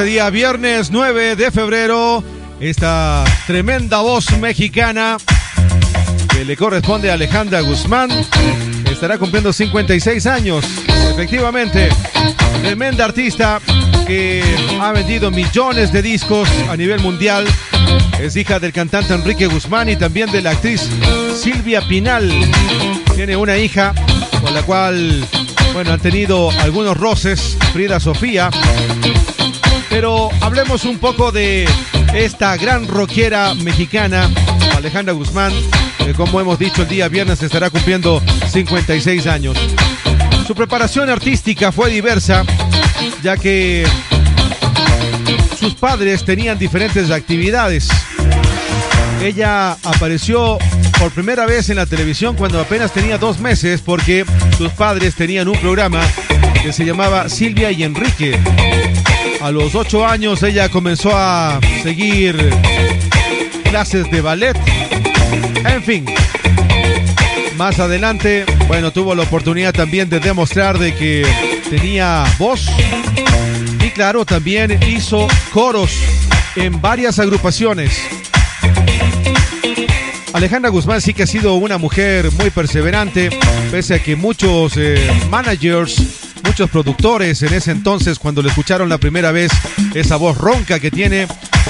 Día, viernes 9 de febrero, esta tremenda voz mexicana que le corresponde a Alejandra Guzmán estará cumpliendo 56 años. Efectivamente, tremenda artista que ha vendido millones de discos a nivel mundial. Es hija del cantante Enrique Guzmán y también de la actriz Silvia Pinal. Tiene una hija con la cual Bueno, han tenido algunos roces, Frida Sofía. Pero hablemos un poco de esta gran rockera mexicana, Alejandra Guzmán, que como hemos dicho el día viernes estará cumpliendo 56 años. Su preparación artística fue diversa, ya que sus padres tenían diferentes actividades. Ella apareció por primera vez en la televisión cuando apenas tenía dos meses porque sus padres tenían un programa que se llamaba Silvia y Enrique. A los ocho años ella comenzó a seguir clases de ballet. En fin, más adelante, bueno, tuvo la oportunidad también de demostrar de que tenía voz y claro, también hizo coros en varias agrupaciones. Alejandra Guzmán sí que ha sido una mujer muy perseverante, pese a que muchos eh, managers, muchos productores en ese entonces, cuando le escucharon la primera vez esa voz ronca que tiene,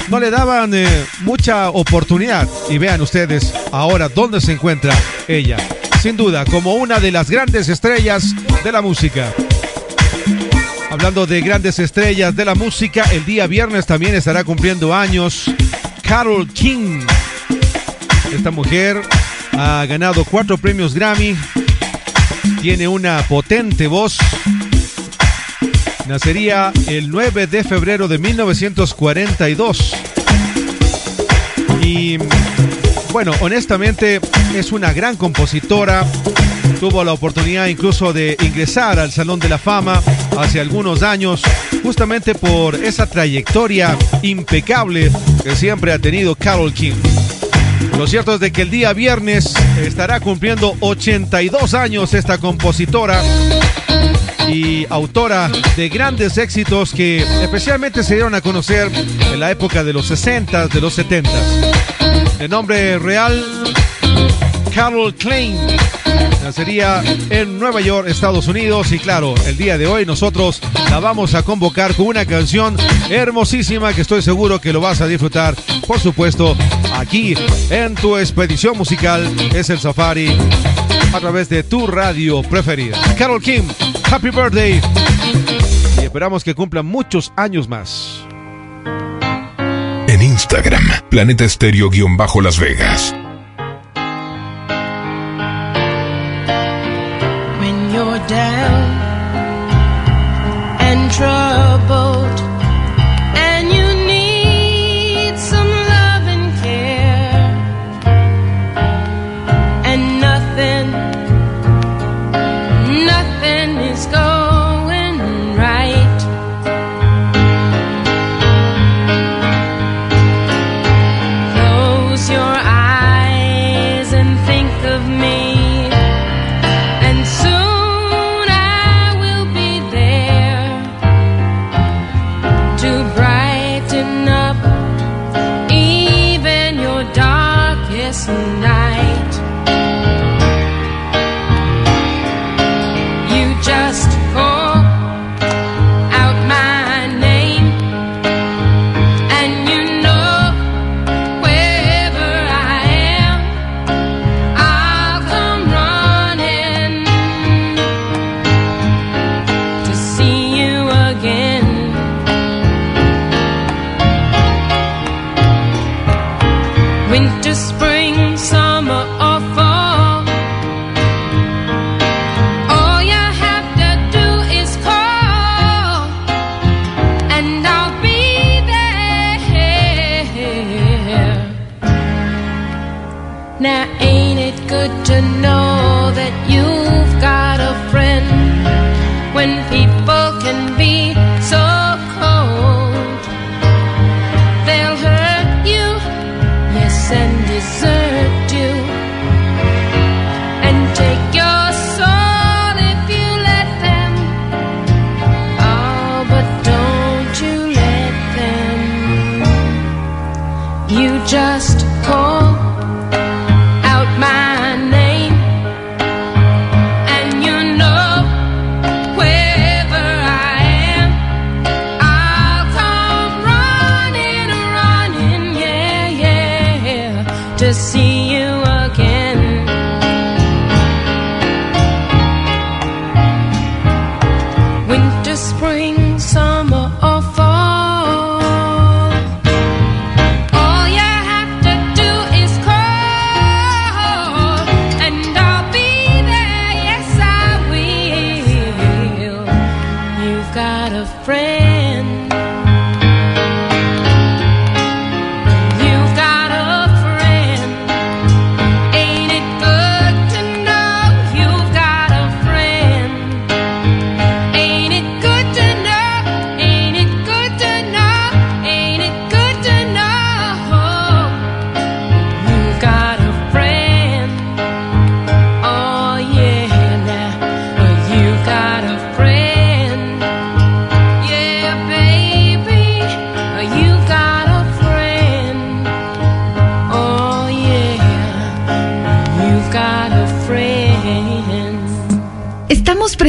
no le daban eh, mucha oportunidad. Y vean ustedes ahora dónde se encuentra ella. Sin duda, como una de las grandes estrellas de la música. Hablando de grandes estrellas de la música, el día viernes también estará cumpliendo años Carol King. Esta mujer ha ganado cuatro premios Grammy, tiene una potente voz. Nacería el 9 de febrero de 1942. Y bueno, honestamente es una gran compositora. Tuvo la oportunidad incluso de ingresar al Salón de la Fama hace algunos años, justamente por esa trayectoria impecable que siempre ha tenido Carol King. Lo cierto es de que el día viernes estará cumpliendo 82 años esta compositora y autora de grandes éxitos que especialmente se dieron a conocer en la época de los 60, de los 70. El nombre real, Carol Klein. Nacería en Nueva York, Estados Unidos. Y claro, el día de hoy nosotros la vamos a convocar con una canción hermosísima que estoy seguro que lo vas a disfrutar. Por supuesto, aquí en tu expedición musical es el Safari a través de tu radio preferida. Carol Kim, Happy Birthday. Y esperamos que cumpla muchos años más. En Instagram, Planeta Estéreo-Las Vegas.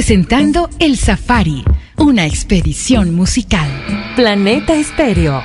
Presentando El Safari, una expedición musical. Planeta Estéreo.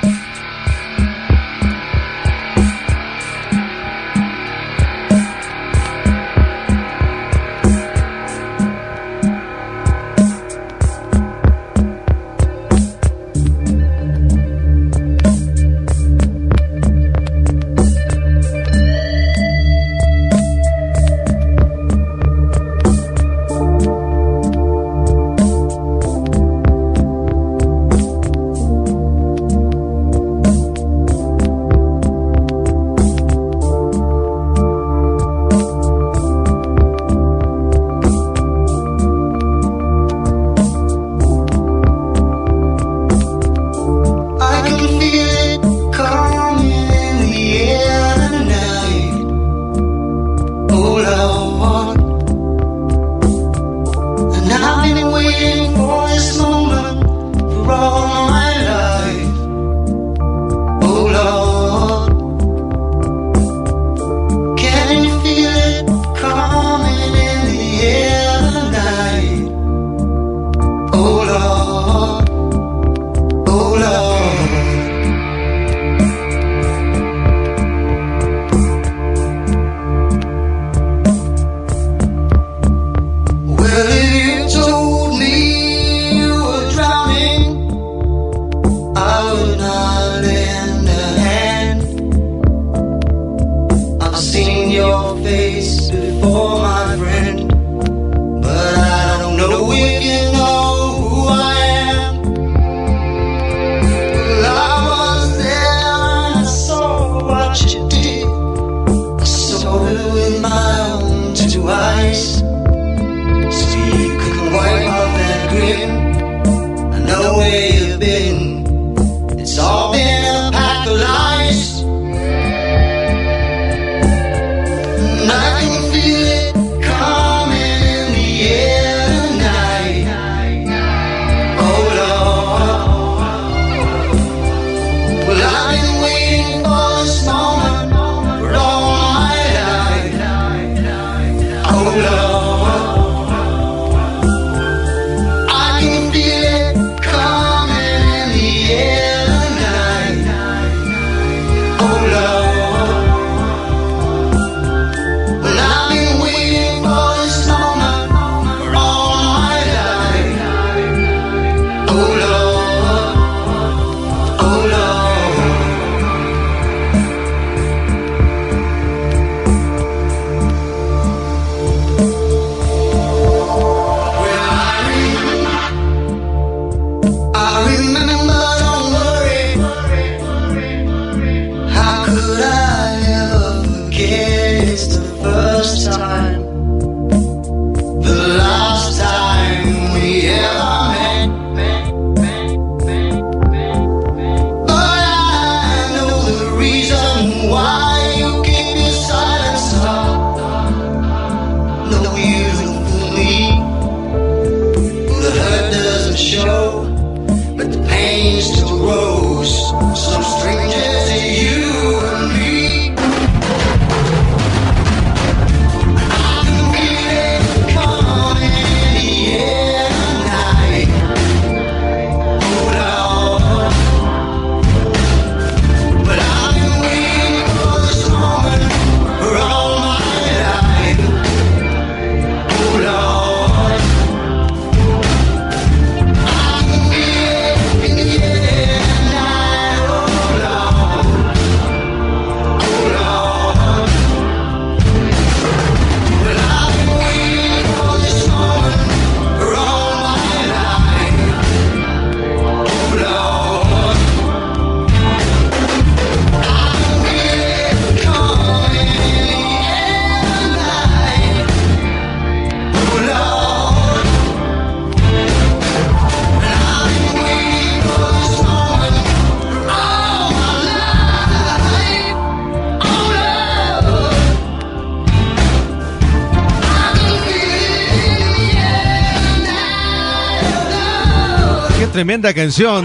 Tremenda canción.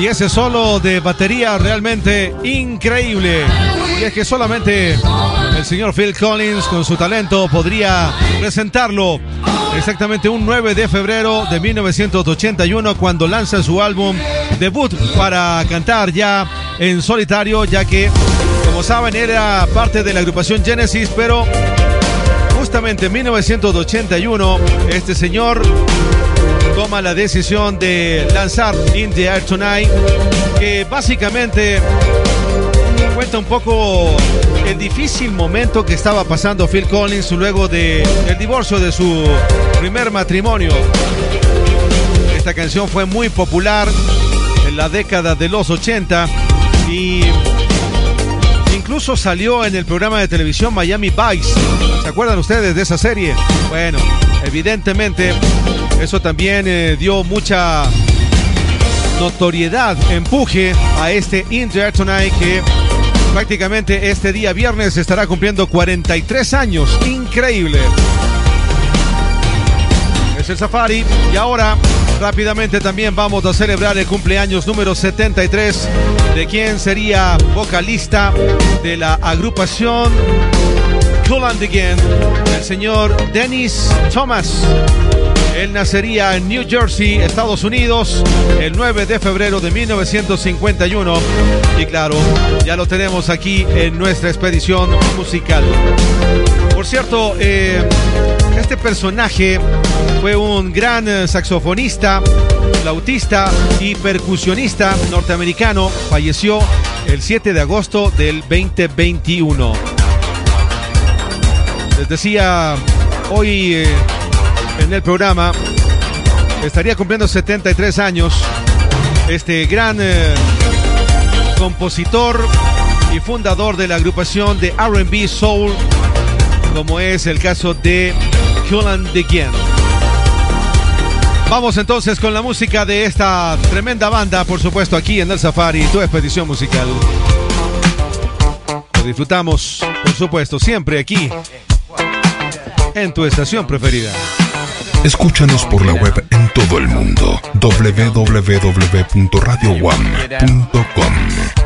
Y ese solo de batería realmente increíble. Y es que solamente el señor Phil Collins con su talento podría presentarlo exactamente un 9 de febrero de 1981 cuando lanza su álbum debut para cantar ya en solitario ya que como saben era parte de la agrupación Genesis pero justamente en 1981 este señor toma la decisión de lanzar In the Air Tonight que básicamente cuenta un poco el difícil momento que estaba pasando Phil Collins luego de el divorcio de su primer matrimonio. Esta canción fue muy popular en la década de los 80 y incluso salió en el programa de televisión Miami Vice. ¿Se acuerdan ustedes de esa serie? Bueno, evidentemente eso también eh, dio mucha notoriedad, empuje a este In the Air Tonight que prácticamente este día viernes estará cumpliendo 43 años. Increíble. Es el Safari y ahora rápidamente también vamos a celebrar el cumpleaños número 73 de quien sería vocalista de la agrupación Cool and Again, el señor Dennis Thomas. Él nacería en New Jersey, Estados Unidos, el 9 de febrero de 1951. Y claro, ya lo tenemos aquí en nuestra expedición musical. Por cierto, eh, este personaje fue un gran eh, saxofonista, flautista y percusionista norteamericano. Falleció el 7 de agosto del 2021. Les decía hoy eh, en el programa, estaría cumpliendo 73 años este gran eh, compositor y fundador de la agrupación de RB Soul, como es el caso de Cullen Again. Vamos entonces con la música de esta tremenda banda, por supuesto, aquí en el Safari, tu expedición musical. Lo disfrutamos, por supuesto, siempre aquí, en tu estación preferida. Escúchanos por la web en todo el mundo. www.radioone.com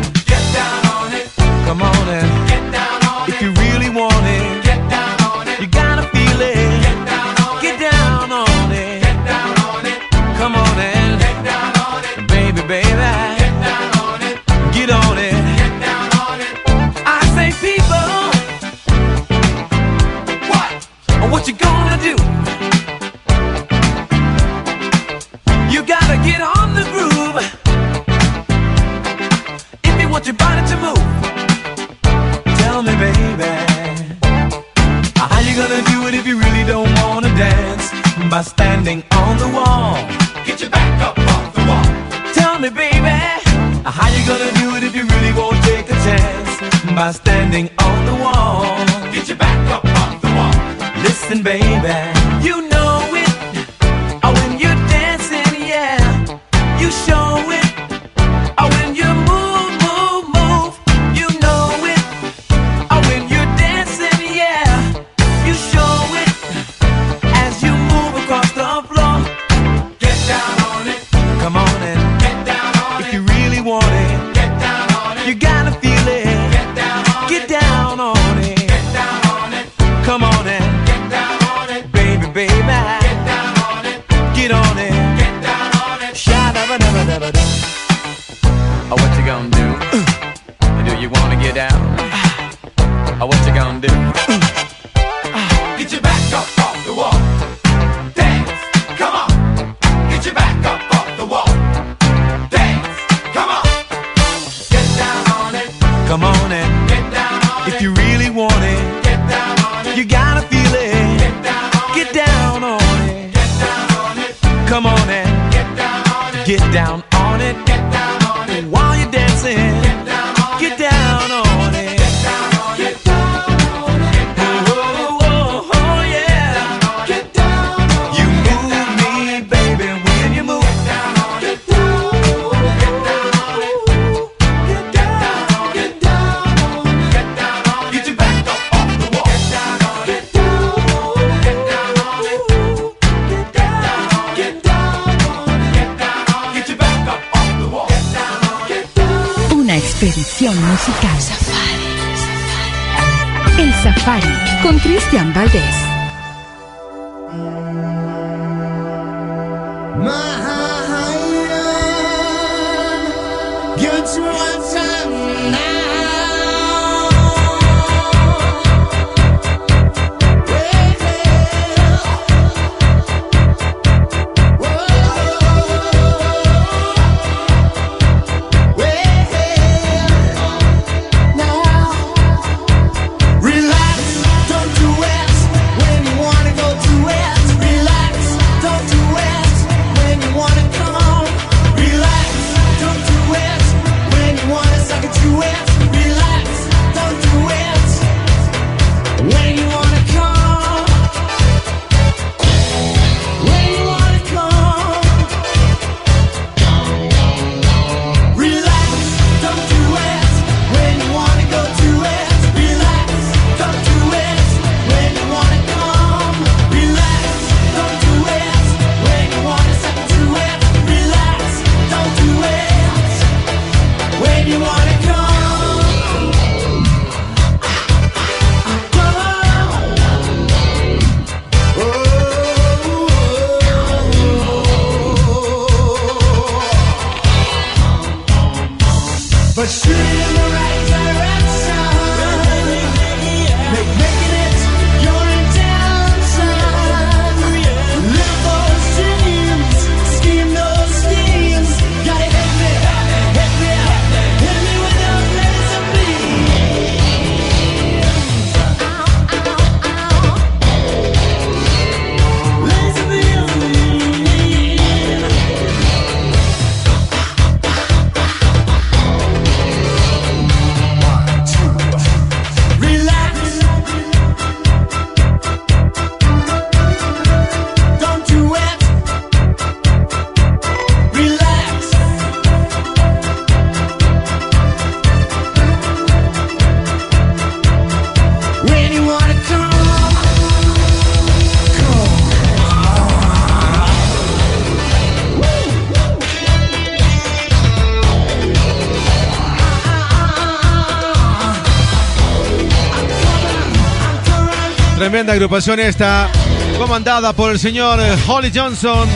Tremenda agrupación esta, comandada por el señor eh, Holly Johnson,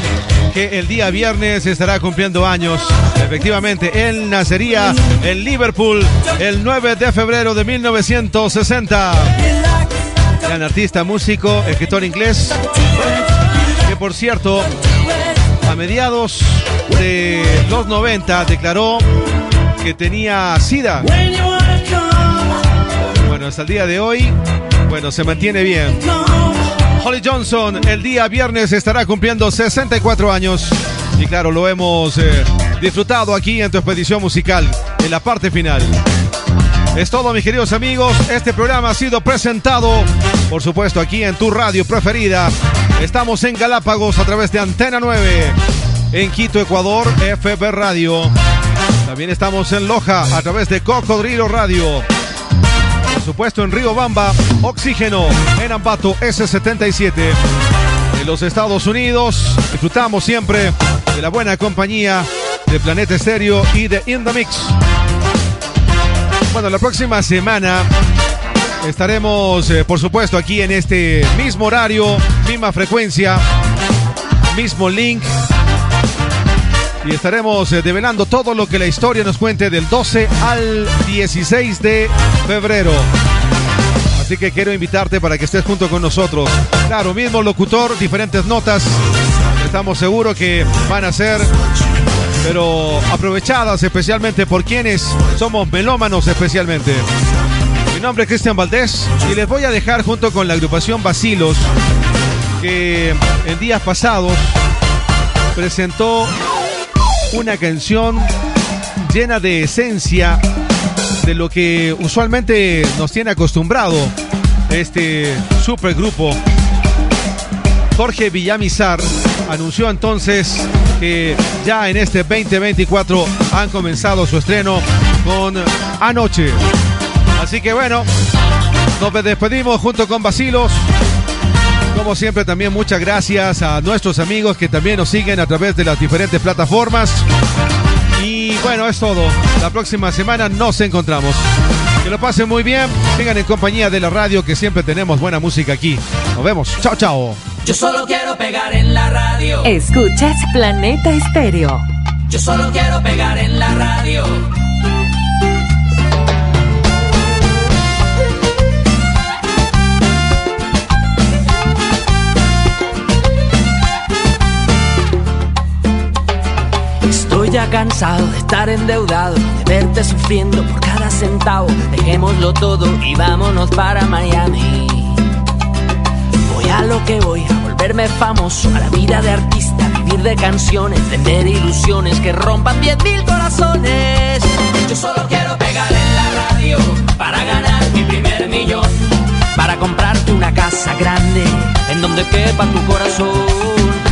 que el día viernes estará cumpliendo años. Efectivamente, él nacería en Liverpool el 9 de febrero de 1960. Gran artista, músico, escritor inglés, que por cierto, a mediados de los 90 declaró que tenía SIDA. Bueno, hasta el día de hoy, bueno, se mantiene bien. Holly Johnson el día viernes estará cumpliendo 64 años. Y claro, lo hemos eh, disfrutado aquí en tu expedición musical, en la parte final. Es todo, mis queridos amigos. Este programa ha sido presentado, por supuesto, aquí en tu radio preferida. Estamos en Galápagos a través de Antena 9. En Quito, Ecuador, FB Radio. También estamos en Loja a través de Cocodrilo Radio. Supuesto, en Río Bamba, Oxígeno. En Ambato, S77. En los Estados Unidos, disfrutamos siempre de la buena compañía de Planeta Estéreo y de In Mix. Bueno, la próxima semana estaremos, eh, por supuesto, aquí en este mismo horario, misma frecuencia, mismo link. Y estaremos eh, develando todo lo que la historia nos cuente del 12 al 16 de febrero. Así que quiero invitarte para que estés junto con nosotros. Claro, mismo locutor, diferentes notas. Estamos seguros que van a ser, pero aprovechadas especialmente por quienes somos melómanos especialmente. Mi nombre es Cristian Valdés y les voy a dejar junto con la agrupación Basilos que en días pasados presentó una canción llena de esencia de lo que usualmente nos tiene acostumbrado este supergrupo. Jorge Villamizar anunció entonces que ya en este 2024 han comenzado su estreno con Anoche. Así que bueno, nos despedimos junto con Basilos. Como siempre también muchas gracias a nuestros amigos que también nos siguen a través de las diferentes plataformas. Y bueno, es todo. La próxima semana nos encontramos. Que lo pasen muy bien. Sigan en compañía de la radio que siempre tenemos buena música aquí. Nos vemos. Chao, chao. Yo solo quiero pegar en la radio. Escuchas Planeta Estéreo. Yo solo quiero pegar en la radio. Ya cansado de estar endeudado, de verte sufriendo por cada centavo. Dejémoslo todo y vámonos para Miami. Voy a lo que voy, a volverme famoso, a la vida de artista, vivir de canciones, tener ilusiones que rompan diez mil corazones. Yo solo quiero pegar en la radio para ganar mi primer millón. Para comprarte una casa grande en donde quepa tu corazón.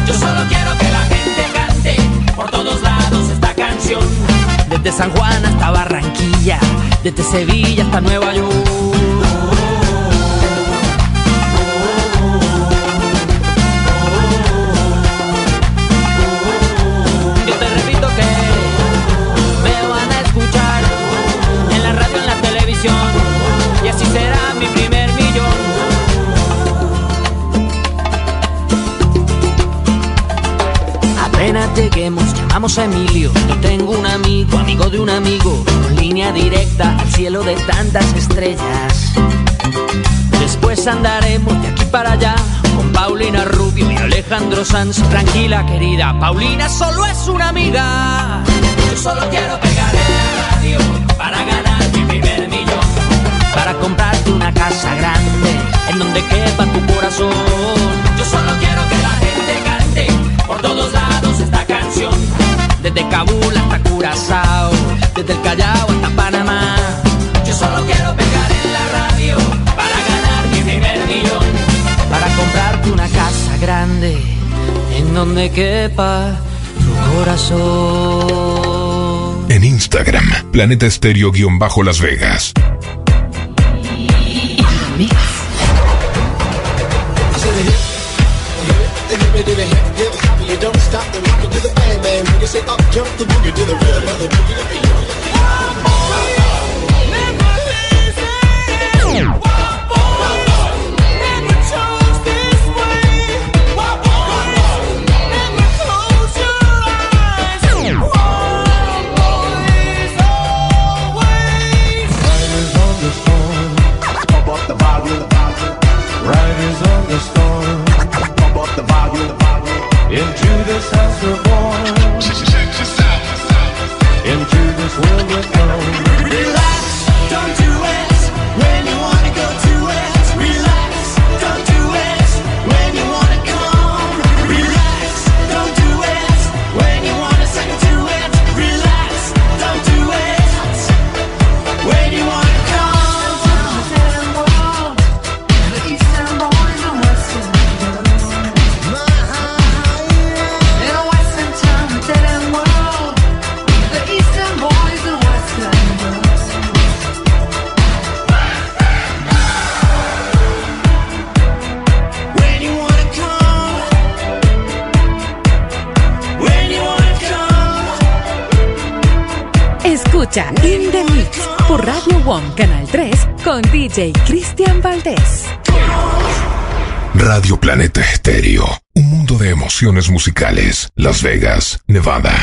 Yo solo quiero que la gente cante por todos lados canción. Desde San Juan hasta Barranquilla, desde Sevilla hasta Nueva York. Emilio. Yo tengo un amigo, amigo de un amigo, con línea directa al cielo de tantas estrellas. Después andaremos de aquí para allá con Paulina Rubio y Alejandro Sanz. Tranquila, querida, Paulina solo es una amiga. Yo solo quiero pegar en la radio para ganar mi primer millón. Para comprarte una casa grande en donde quepa tu corazón. Yo solo quiero que la gente cante por todos lados Kabul hasta Curazao, desde el Callao hasta Panamá. Yo solo quiero pegar en la radio para ganar mi primer millón. Para comprarte una casa grande en donde quepa tu corazón. En Instagram, Planeta Estéreo-Las Vegas. You con DJ Cristian Valdés. Radio Planeta Estéreo. Un mundo de emociones musicales. Las Vegas, Nevada.